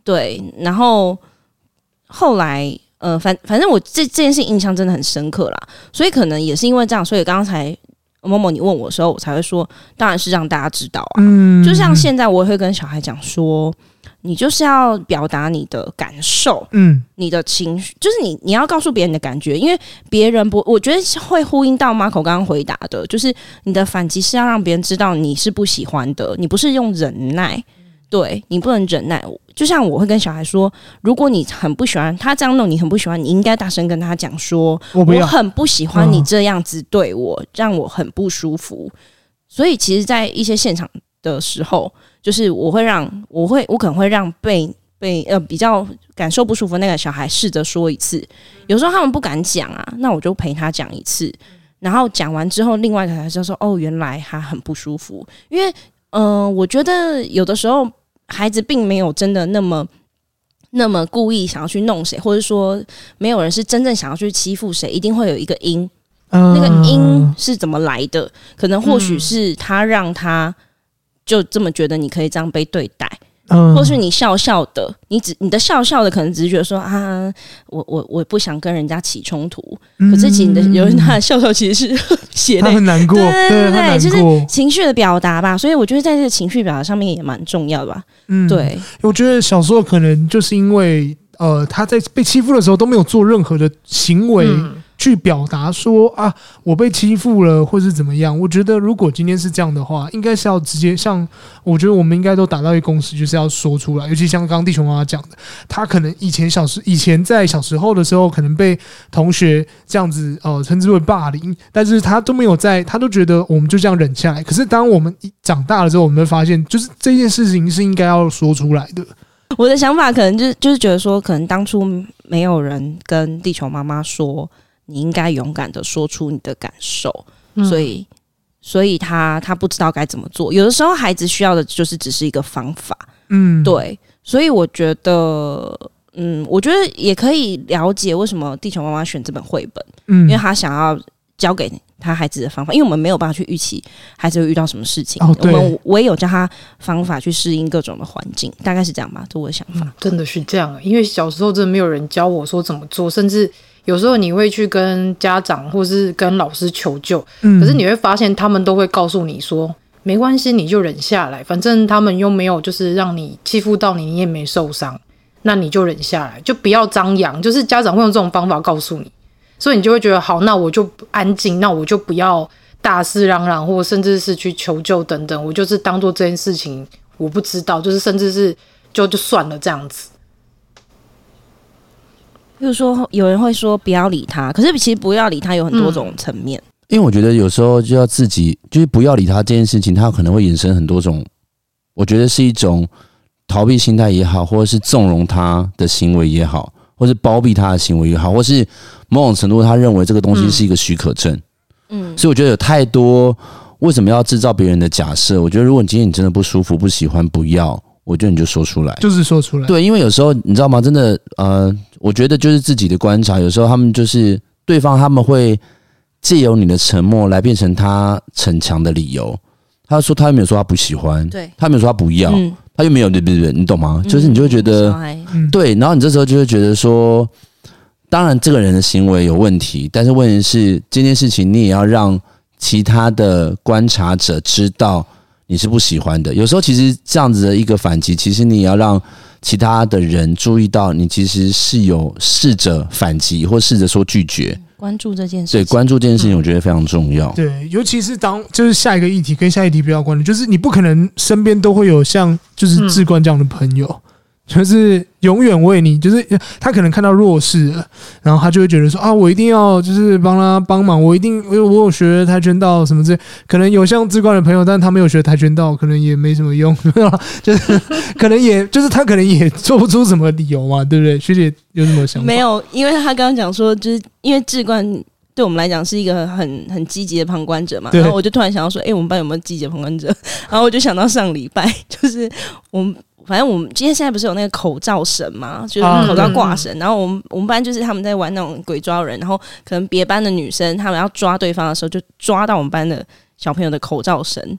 对，然后后来，呃，反反正我这这件事印象真的很深刻啦，所以可能也是因为这样，所以刚才某某你问我的时候，我才会说，当然是让大家知道啊，嗯，就像现在我也会跟小孩讲说，你就是要表达你的感受，嗯，你的情绪，就是你你要告诉别人的感觉，因为别人不，我觉得会呼应到 Marco 刚刚回答的，就是你的反击是要让别人知道你是不喜欢的，你不是用忍耐，对，你不能忍耐。就像我会跟小孩说，如果你很不喜欢他这样弄，你很不喜欢，你应该大声跟他讲说，我很不喜欢你这样子对我，嗯、让我很不舒服。所以其实，在一些现场的时候。就是我会让我会我可能会让被被呃比较感受不舒服的那个小孩试着说一次，有时候他们不敢讲啊，那我就陪他讲一次，然后讲完之后，另外一个小孩就说哦，原来他很不舒服，因为嗯、呃，我觉得有的时候孩子并没有真的那么那么故意想要去弄谁，或者说没有人是真正想要去欺负谁，一定会有一个因，那个因是怎么来的？可能或许是他让他。就这么觉得你可以这样被对待，嗯，或是你笑笑的，你只你的笑笑的可能只是觉得说啊，我我我不想跟人家起冲突，可是其实你的有人他的笑笑其实是写的很难过，对对对，就是情绪的表达吧。所以我觉得在这个情绪表达上面也蛮重要的吧。嗯，对，我觉得小时候可能就是因为呃他在被欺负的时候都没有做任何的行为。嗯去表达说啊，我被欺负了，或是怎么样？我觉得如果今天是这样的话，应该是要直接像，我觉得我们应该都达到一个共识，就是要说出来。尤其像刚地球妈妈讲的，他可能以前小时以前在小时候的时候，可能被同学这样子呃称之为霸凌，但是他都没有在，他都觉得我们就这样忍下来。可是当我们长大了之后，我们会发现，就是这件事情是应该要说出来的。我的想法可能就是就是觉得说，可能当初没有人跟地球妈妈说。你应该勇敢的说出你的感受，嗯、所以，所以他他不知道该怎么做。有的时候，孩子需要的就是只是一个方法，嗯，对。所以我觉得，嗯，我觉得也可以了解为什么地球妈妈选这本绘本，嗯，因为他想要教给他孩子的方法。因为我们没有办法去预期孩子会遇到什么事情，哦、我们唯有教他方法去适应各种的环境，大概是这样吧，这是我的想法。嗯、真的是这样，因为小时候真的没有人教我说怎么做，甚至。有时候你会去跟家长或是跟老师求救，嗯，可是你会发现他们都会告诉你说，没关系，你就忍下来，反正他们又没有就是让你欺负到你，你也没受伤，那你就忍下来，就不要张扬。就是家长会用这种方法告诉你，所以你就会觉得好，那我就安静，那我就不要大肆嚷嚷，或甚至是去求救等等，我就是当做这件事情我不知道，就是甚至是就就算了这样子。就是说，有人会说不要理他，可是其实不要理他有很多种层面。因为我觉得有时候就要自己，就是不要理他这件事情，他可能会衍生很多种。我觉得是一种逃避心态也好，或者是纵容他的行为也好，或是包庇他的行为也好，或是某种程度他认为这个东西是一个许可证。嗯，所以我觉得有太多为什么要制造别人的假设？我觉得如果你今天你真的不舒服、不喜欢，不要。我觉得你就说出来，就是说出来。对，因为有时候你知道吗？真的，呃，我觉得就是自己的观察，有时候他们就是对方他们会借由你的沉默来变成他逞强的理由。他说他又没有说他不喜欢，对，他没有说他不要，嗯、他又没有对不对？你懂吗？就是你就会觉得，嗯、对，然后你这时候就会觉得说，当然这个人的行为有问题，但是问题是这件事情你也要让其他的观察者知道。你是不喜欢的，有时候其实这样子的一个反击，其实你也要让其他的人注意到，你其实是有试着反击或试着说拒绝，关注这件事。对，关注这件事情，我觉得非常重要。对，尤其是当就是下一个议题跟下一题比较关联，就是你不可能身边都会有像就是志冠这样的朋友。嗯就是永远为你，就是他可能看到弱势了，然后他就会觉得说啊，我一定要就是帮他帮忙，我一定因为我有学跆拳道什么之类，可能有像志冠的朋友，但他没有学跆拳道，可能也没什么用，就是可能也就是他可能也做不出什么理由嘛，对不对？学姐有什么想法？没有，因为他刚刚讲说，就是因为志冠对我们来讲是一个很很积极的旁观者嘛，然后我就突然想到说，哎，我们班有没有积极的旁观者？然后我就想到上礼拜，就是我们。反正我们今天现在不是有那个口罩绳嘛，就是口罩挂绳。然后我们我们班就是他们在玩那种鬼抓人，然后可能别班的女生他们要抓对方的时候，就抓到我们班的小朋友的口罩绳，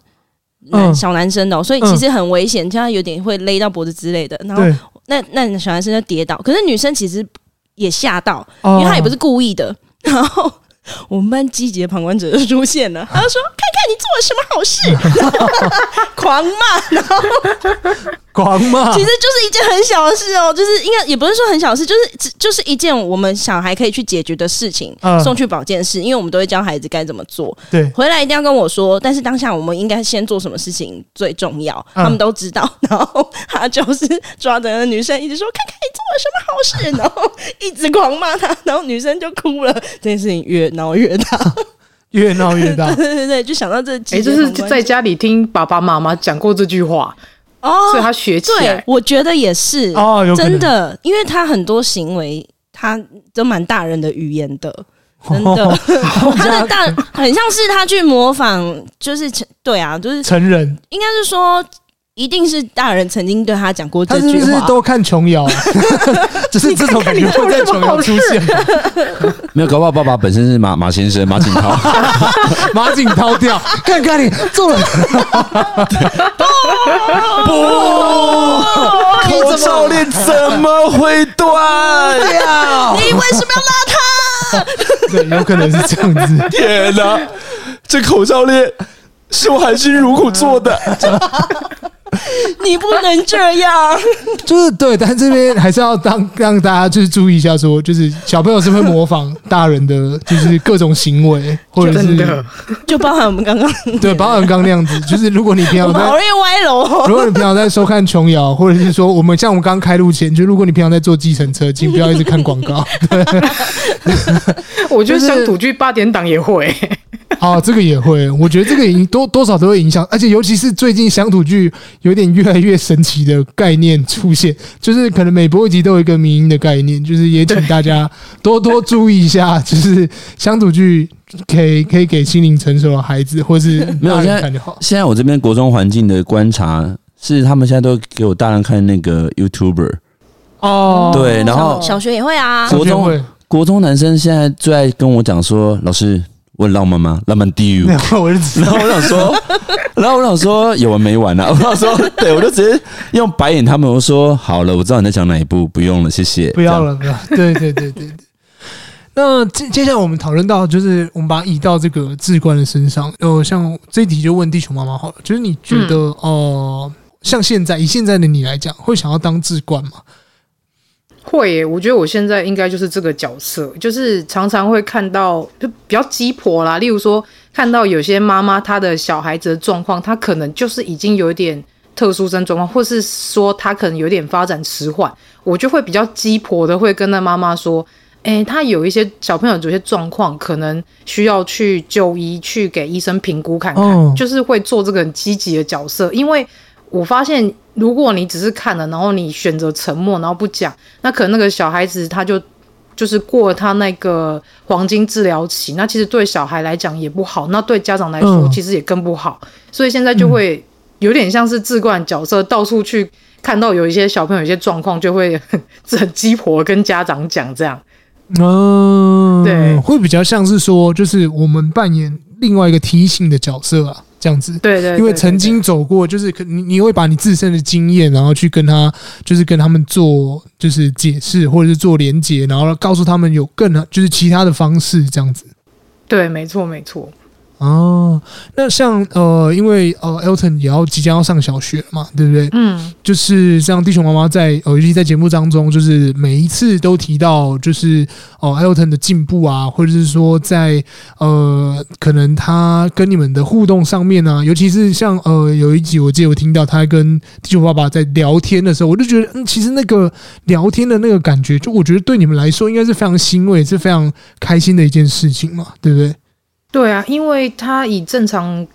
小男生的，所以其实很危险，就他有点会勒到脖子之类的。然后那那小男生就跌倒，可是女生其实也吓到，因为他也不是故意的。然后 我们班积极的旁观者就出现了，他就说：“看 看你做了什么好事？狂骂，然后狂骂，其实就是一件很小的事哦，就是应该也不是说很小的事，就是就是一件我们小孩可以去解决的事情，嗯送去保健室，因为我们都会教孩子该怎么做。对，回来一定要跟我说，但是当下我们应该先做什么事情最重要，嗯他们都知道。然后他就是抓着那个女生一直说：“看看你做了什么好事。”然后一直狂骂他，然后女生就哭了。这件事情越闹越大，越闹越大。对对对，就想到这几，哎、就是在家里听爸爸妈妈讲过这句话，哦，所以他学起来对，。我觉得也是哦真的，因为他很多行为，他都蛮大人的语言的。真的，哦他的大很像是他去模仿，就是成对啊，就是成人，应该是说，一定是大人曾经对他讲过他是不是这句话。都看琼瑶啊？只是这种感觉会在琼瑶出现吗。没有，搞不好爸爸本身是马马先生马景涛，马景涛掉，看看你做了，口罩链怎么会断呀？你为什么要拉他？对，有可能是这样子。天哪，这口罩链是我含辛茹苦做的。你不能这样。就是对，但这边还是要当让大家就是注意一下说，就是小朋友是会模仿大人的，就是各种行为，或者是，就包含我们刚刚，对，包含刚那样子，就是如果你平常在。好容易歪楼哦。如果你平常在收看琼瑶，或者是说我们像我们刚开路前，就如果你平常在坐计程车，请不要一直看广告。对，我觉得乡土剧八点档也会。哦，这个也会，我觉得这个影多多少都会影响，而且尤其是最近乡土剧有点越来越神奇的概念出现，就是可能每播一集都有一个迷因的概念，就是也请大家多多注意一下，就是乡土剧可以可以给心灵成熟的孩子或是没有现在人看就好。现在我这边国中环境的观察是，他们现在都给我大量看那个 YouTuber，哦，对，然后小学也会啊。国中会，国中男生现在最爱跟我讲说，老师，我很浪漫吗？浪漫 do 然后我就然后我想说，然后我想说有完没完啊？我想说，对我就直接用白眼他们，我说好了，我知道你在讲哪一部，不用了，谢谢，不要了，不要。对对对对对。那接接下来我们讨论到，就是我们把它移到这个志冠的身上。呃，像这一题就问地球妈妈好了，就是你觉得，哦、呃，像现在以现在的你来讲，会想要当志冠吗？会耶，我觉得我现在应该就是这个角色，就是常常会看到就比较鸡婆啦。例如说，看到有些妈妈她的小孩子的状况，她可能就是已经有一点特殊生状况，或是说她可能有点发展迟缓，我就会比较鸡婆的会跟那妈妈说：“诶，她有一些小朋友有些状况，可能需要去就医，去给医生评估看看。哦”就是会做这个很积极的角色，因为我发现。如果你只是看了，然后你选择沉默，然后不讲，那可能那个小孩子他就就是过了他那个黄金治疗期，那其实对小孩来讲也不好，那对家长来说其实也更不好。嗯、所以现在就会有点像是志冠角色，到处去看到有一些小朋友有一些状况，就会很很鸡婆跟家长讲这样。嗯，对，会比较像是说，就是我们扮演另外一个提醒的角色啊。这样子，对对，因为曾经走过，就是可你你会把你自身的经验，然后去跟他，就是跟他们做，就是解释或者是做连接，然后告诉他们有更就是其他的方式，这样子。对，没错，没错。哦，那像呃，因为呃，Elton 也要即将要上小学了嘛，对不对？嗯，就是像地球妈妈在呃，尤其在节目当中，就是每一次都提到，就是哦、呃，Elton 的进步啊，或者是说在呃，可能他跟你们的互动上面啊，尤其是像呃，有一集我记得我听到他跟地球爸爸在聊天的时候，我就觉得，嗯，其实那个聊天的那个感觉，就我觉得对你们来说应该是非常欣慰，是非常开心的一件事情嘛，对不对？对啊，因为他以正常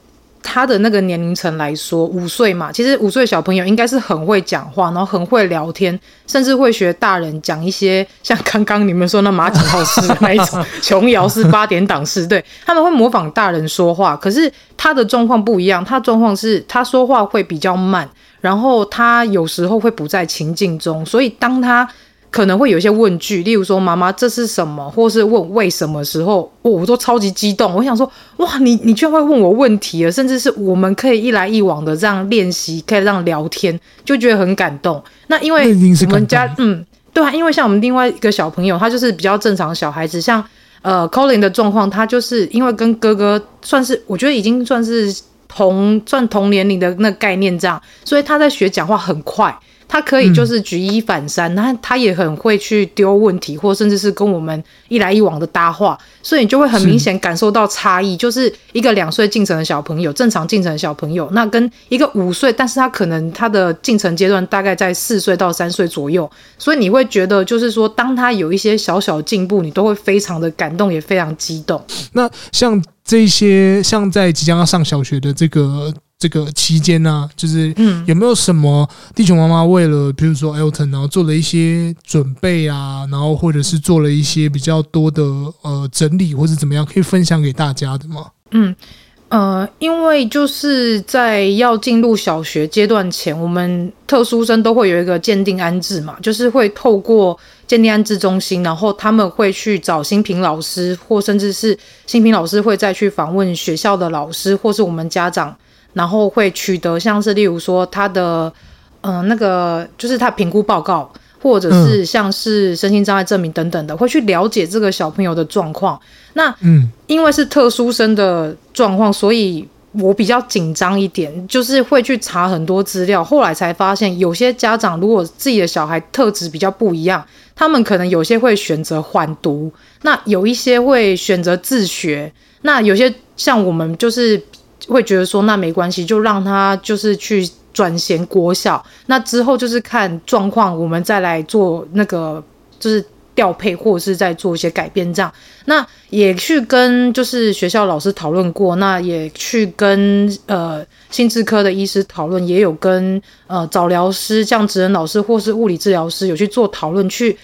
他的那个年龄层来说，五岁嘛，其实五岁小朋友应该是很会讲话，然后很会聊天，甚至会学大人讲一些像刚刚你们说那马景浩式的那一种 琼瑶式八点档式，对，他们会模仿大人说话。可是他的状况不一样，他状况是他说话会比较慢，然后他有时候会不在情境中，所以当他。可能会有一些问句，例如说“妈妈，这是什么？”或是问“为什么”时候，哦，我都超级激动。我想说，哇，你你居然会问我问题了，甚至是我们可以一来一往的这样练习，可以这样聊天，就觉得很感动。那因为我们家，嗯，对啊，因为像我们另外一个小朋友，他就是比较正常的小孩子，像呃，Colin 的状况，他就是因为跟哥哥算是，我觉得已经算是同算同年龄的那个概念这样，所以他在学讲话很快。他可以就是举一反三，那、嗯、他也很会去丢问题，或甚至是跟我们一来一往的搭话，所以你就会很明显感受到差异，就是一个两岁进程的小朋友，正常进程的小朋友，那跟一个五岁，但是他可能他的进程阶段大概在四岁到三岁左右，所以你会觉得就是说，当他有一些小小进步，你都会非常的感动，也非常激动。那像这些，像在即将要上小学的这个。这个期间呢、啊，就是有没有什么地球妈妈为了，比如说 Elton，然后做了一些准备啊，然后或者是做了一些比较多的呃整理，或者怎么样，可以分享给大家的吗？嗯呃，因为就是在要进入小学阶段前，我们特殊生都会有一个鉴定安置嘛，就是会透过鉴定安置中心，然后他们会去找新平老师，或甚至是新平老师会再去访问学校的老师，或是我们家长。然后会取得像是例如说他的，嗯、呃，那个就是他评估报告，或者是像是身心障碍证明等等的，嗯、会去了解这个小朋友的状况。那嗯，因为是特殊生的状况，所以我比较紧张一点，就是会去查很多资料。后来才发现，有些家长如果自己的小孩特质比较不一样，他们可能有些会选择缓读，那有一些会选择自学，那有些像我们就是。会觉得说，那没关系，就让他就是去转衔国小，那之后就是看状况，我们再来做那个就是调配，或者是再做一些改变这样。那也去跟就是学校老师讨论过，那也去跟呃心智科的医师讨论，也有跟呃早疗师，像职能老师或是物理治疗师有去做讨论去。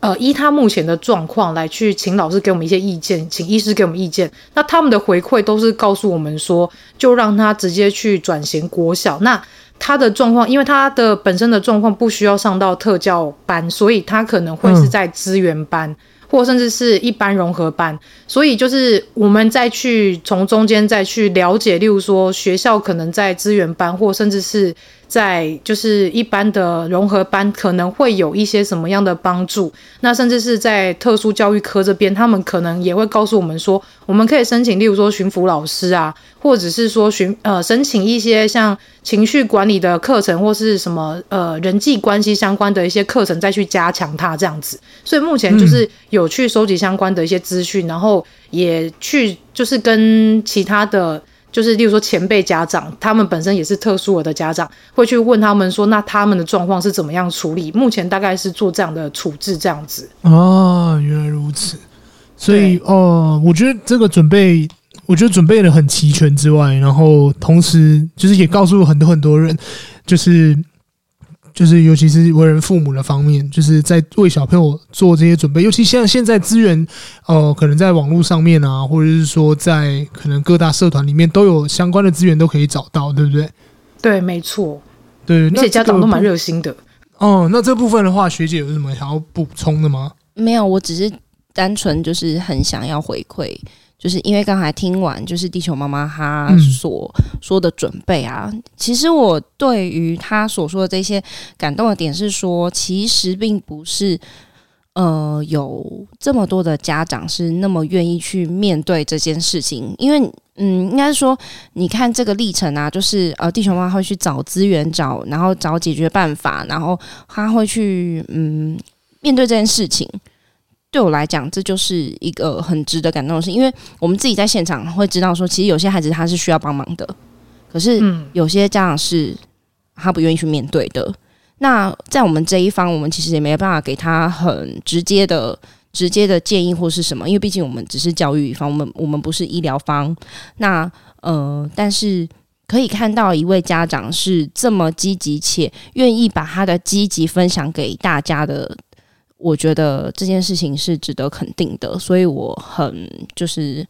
呃，依他目前的状况来去，请老师给我们一些意见，请医师给我们意见。那他们的回馈都是告诉我们说，就让他直接去转型国小。那他的状况，因为他的本身的状况不需要上到特教班，所以他可能会是在资源班。嗯或甚至是一般融合班，所以就是我们再去从中间再去了解，例如说学校可能在资源班，或甚至是在就是一般的融合班，可能会有一些什么样的帮助。那甚至是在特殊教育科这边，他们可能也会告诉我们说，我们可以申请，例如说巡辅老师啊，或者是说巡呃申请一些像情绪管理的课程，或是什么呃人际关系相关的一些课程，再去加强它这样子。所以目前就是。有去收集相关的一些资讯，然后也去就是跟其他的，就是例如说前辈家长，他们本身也是特殊儿的家长，会去问他们说，那他们的状况是怎么样处理？目前大概是做这样的处置，这样子。哦，原来如此。所以哦，我觉得这个准备，我觉得准备的很齐全之外，然后同时就是也告诉很多很多人，就是。就是，尤其是为人父母的方面，就是在为小朋友做这些准备。尤其像现在资源，呃，可能在网络上面啊，或者是说在可能各大社团里面都有相关的资源都可以找到，对不对？对，没错。对，而且家长都蛮热心的。哦，那这部分的话，学姐有什么想要补充的吗？没有，我只是单纯就是很想要回馈。就是因为刚才听完，就是地球妈妈她所说的准备啊，嗯、其实我对于她所说的这些感动的点是说，其实并不是呃有这么多的家长是那么愿意去面对这件事情，因为嗯，应该是说你看这个历程啊，就是呃地球妈妈会去找资源，找然后找解决办法，然后他会去嗯面对这件事情。对我来讲，这就是一个很值得感动的事，因为我们自己在现场会知道说，其实有些孩子他是需要帮忙的，可是有些家长是他不愿意去面对的。那在我们这一方，我们其实也没有办法给他很直接的、直接的建议或是什么，因为毕竟我们只是教育一方，我们我们不是医疗方。那呃，但是可以看到一位家长是这么积极且愿意把他的积极分享给大家的。我觉得这件事情是值得肯定的，所以我很就是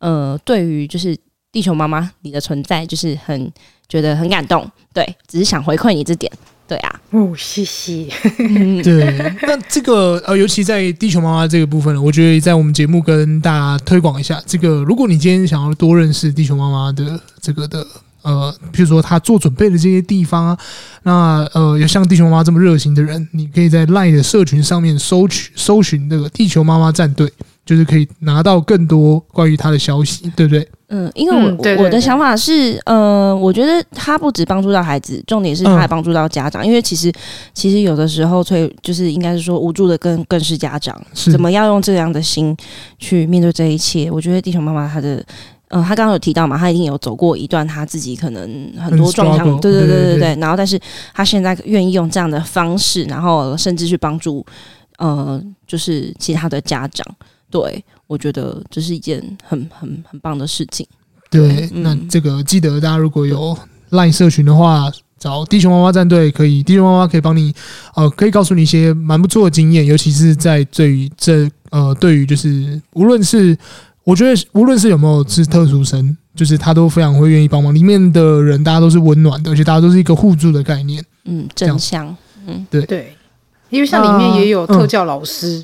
呃，对于就是地球妈妈你的存在，就是很觉得很感动。对，只是想回馈你这点。对啊，哦，谢谢。对，那这个呃，尤其在地球妈妈这个部分，我觉得在我们节目跟大家推广一下。这个，如果你今天想要多认识地球妈妈的这个的。呃，譬如说他做准备的这些地方啊，那呃，有像地球妈妈这么热心的人，你可以在 LINE 的社群上面搜取搜寻那个地球妈妈战队，就是可以拿到更多关于他的消息，对不对？嗯，因为我、嗯、对对对我的想法是，呃，我觉得他不止帮助到孩子，重点是他还帮助到家长，嗯、因为其实其实有的时候，催就是应该是说无助的更更是家长，是怎么样用这样的心去面对这一切？我觉得地球妈妈她的，嗯、呃，他刚刚有提到嘛，他一定有走过一段他自己可能很多状况，对对对对对，然后但是他现在愿意用这样的方式，然后甚至去帮助，呃，就是其他的家长。对，我觉得这是一件很很很棒的事情。对，那这个记得大家如果有 LINE 社群的话，找地球妈妈战队可以，地球妈妈可以帮你，呃，可以告诉你一些蛮不错的经验，尤其是在对于这呃，对于就是无论是我觉得无论是有没有是特殊生，就是他都非常会愿意帮忙。里面的人大家都是温暖的，而且大家都是一个互助的概念。嗯，正向。嗯，对对，因为像里面也有特教老师。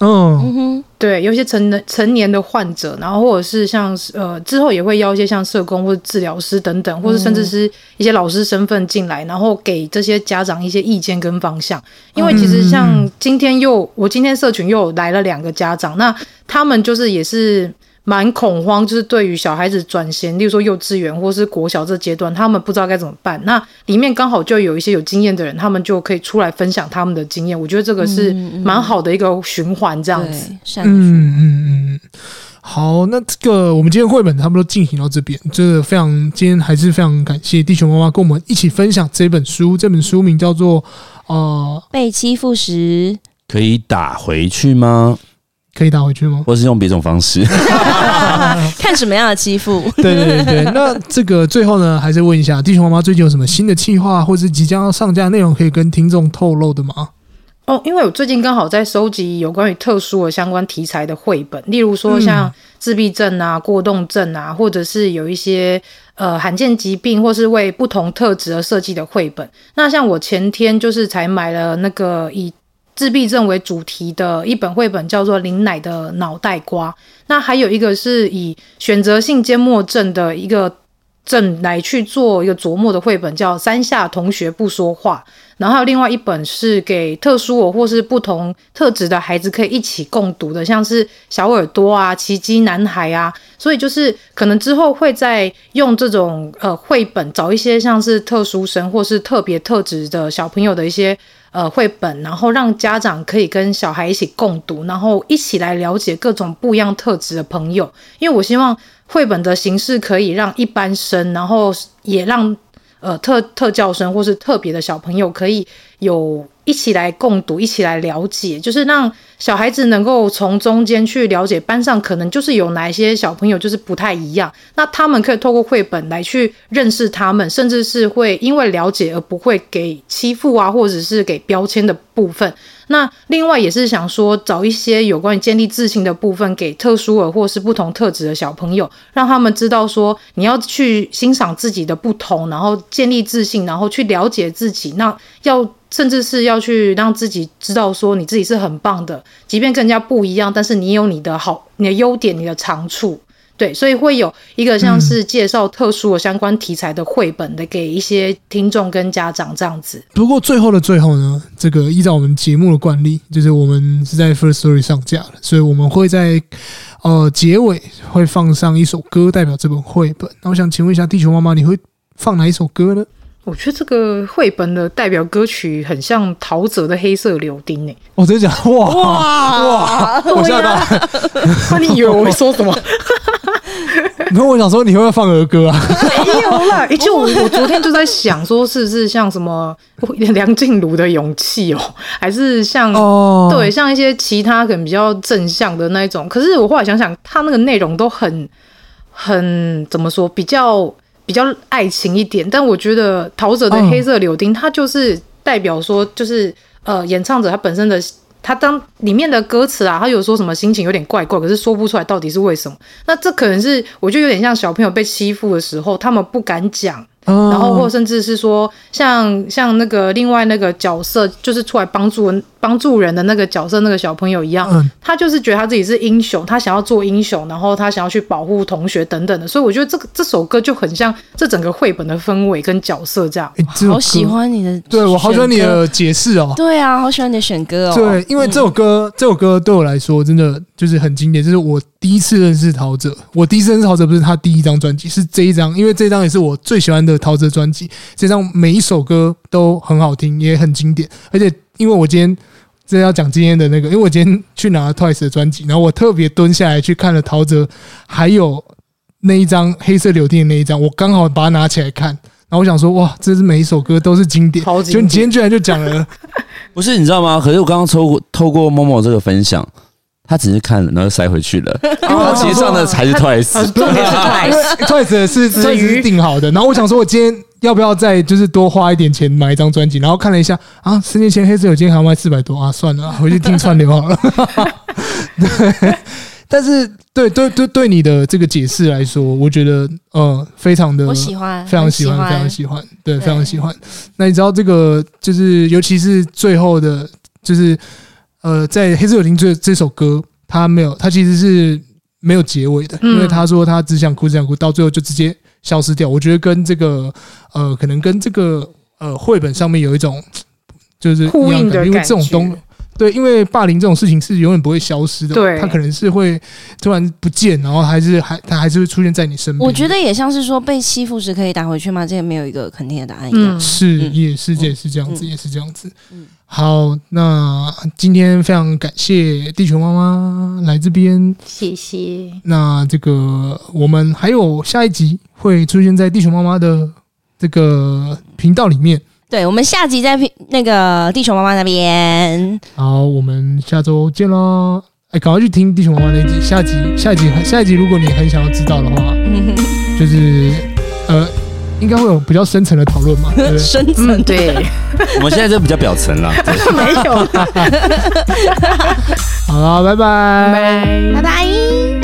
嗯，嗯哼，对，有些成人成年的患者，然后或者是像呃之后也会邀一些像社工或者治疗师等等，或者甚至是一些老师身份进来，然后给这些家长一些意见跟方向。因为其实像今天又我今天社群又来了两个家长，那他们就是也是。蛮恐慌，就是对于小孩子转衔，例如说幼稚园或是国小这阶段，他们不知道该怎么办。那里面刚好就有一些有经验的人，他们就可以出来分享他们的经验。我觉得这个是蛮好的一个循环，这样子。嗯嗯嗯嗯。好，那这个我们今天绘本差不多进行到这边，这个非常今天还是非常感谢地球妈妈跟我们一起分享这本书。这本书名叫做《呃被欺负时可以打回去吗？》可以打回去吗？或是用别种方式？看什么样的欺负？对对对对。那这个最后呢，还是问一下地球妈妈最近有什么新的计划，或是即将要上架的内容，可以跟听众透露的吗？哦，因为我最近刚好在收集有关于特殊的相关题材的绘本，例如说像自闭症啊、过动症啊，或者是有一些呃罕见疾病，或是为不同特质而设计的绘本。那像我前天就是才买了那个以。自闭症为主题的一本绘本叫做《林奶的脑袋瓜》，那还有一个是以选择性缄默症的一个正来去做一个琢磨的绘本，叫《山下同学不说话》。然后还有另外一本是给特殊我或是不同特质的孩子可以一起共读的，像是小耳朵啊、奇迹男孩啊。所以就是可能之后会再用这种呃绘本找一些像是特殊生或是特别特质的小朋友的一些。呃，绘本，然后让家长可以跟小孩一起共读，然后一起来了解各种不一样特质的朋友。因为我希望绘本的形式可以让一般生，然后也让呃特特教生或是特别的小朋友可以有。一起来共读，一起来了解，就是让小孩子能够从中间去了解班上可能就是有哪一些小朋友就是不太一样，那他们可以透过绘本来去认识他们，甚至是会因为了解而不会给欺负啊，或者是给标签的部分。那另外也是想说，找一些有关于建立自信的部分，给特殊儿或是不同特质的小朋友，让他们知道说，你要去欣赏自己的不同，然后建立自信，然后去了解自己。那要甚至是要要去让自己知道说，你自己是很棒的，即便跟人家不一样，但是你有你的好，你的优点，你的长处。对，所以会有一个像是介绍特殊的相关题材的绘本的，给一些听众跟家长这样子。不过最后的最后呢，这个依照我们节目的惯例，就是我们是在 First Story 上架了，所以我们会在呃结尾会放上一首歌代表这本绘本。那我想请问一下地球妈妈，你会放哪一首歌呢？我觉得这个绘本的代表歌曲很像陶喆的《黑色柳丁》诶。我真的讲哇哇哇！我吓到了，那你以为我会说什么？然后我想说，你会不会放儿歌啊？没有啦，就我我昨天就在想，说是不是像什么梁静茹的《勇气》哦，还是像、oh. 对像一些其他可能比较正向的那一种？可是我后来想想，他那个内容都很很怎么说，比较比较爱情一点。但我觉得陶喆的《黑色柳丁》，它就是代表说，就是呃，演唱者他本身的。他当里面的歌词啊，他有说什么心情有点怪怪，可是说不出来到底是为什么。那这可能是我觉得有点像小朋友被欺负的时候，他们不敢讲，然后或甚至是说像像那个另外那个角色，就是出来帮助帮助人的那个角色那个小朋友一样，嗯他就是觉得他自己是英雄，他想要做英雄，然后他想要去保护同学等等的，所以我觉得这个这首歌就很像这整个绘本的氛围跟角色这样。好喜，欢你的，对我好喜欢你的。解释哦。对啊，好喜欢你的选歌哦。对，因为这首歌，这首歌对我来说真的就是很经典。就是我第一次认识陶喆，我第一次认识陶喆不是他第一张专辑，是这一张，因为这张也是我最喜欢的陶喆专辑。这张每一首歌都很好听，也很经典。而且因为我今天真的要讲今天的那个，因为我今天去拿了 Twice 的专辑，然后我特别蹲下来去看了陶喆，还有那一张黑色柳丁的那一张，我刚好把它拿起来看。然后我想说，哇，这是每一首歌都是经典，超经典就你今天居然就讲了。不是你知道吗？可是我刚刚透过透过 Momo 这个分享，他只是看了，然后塞回去了。因为他其实上的才是 Twice，呃重点是 是 Twice 是定好的，然后我想说，我今天要不要再就是多花一点钱买一张专辑？然后看了一下啊，十年前黑色有今天还要卖四百多啊，算了，回去听串流好了。对，但是对对对对你的这个解释来说，我觉得呃非常的我喜欢，非常喜欢，非常喜欢，对，对非常喜欢。那你知道这个就是，尤其是最后的，就是呃，在《黑色柳丁》这这首歌，他没有，他其实是没有结尾的，因为他说他只想哭，只想哭，到最后就直接消失掉。我觉得跟这个呃，可能跟这个呃绘本上面有一种就是呼应的因为这种东对，因为霸凌这种事情是永远不会消失的，对他可能是会突然不见，然后还是还它还是会出现在你身边。我觉得也像是说被欺负时可以打回去吗？这个没有一个肯定的答案一样。嗯是，嗯也是，也是这样子，嗯也是这样子嗯。好，那今天非常感谢地球妈妈来这边。谢谢。那这个我们还有下一集会出现在地球妈妈的这个频道里面。对，我们下集在那个地球妈妈那边。好，我们下周见喽！哎，赶快去听地球妈妈那一集。下集，下一集，下一集，如果你很想要知道的话，就是呃，应该会有比较深层的讨论嘛，对不对？深层嗯，对，我们现在就比较表层了。没有啦，好了，拜拜，拜拜。拜拜。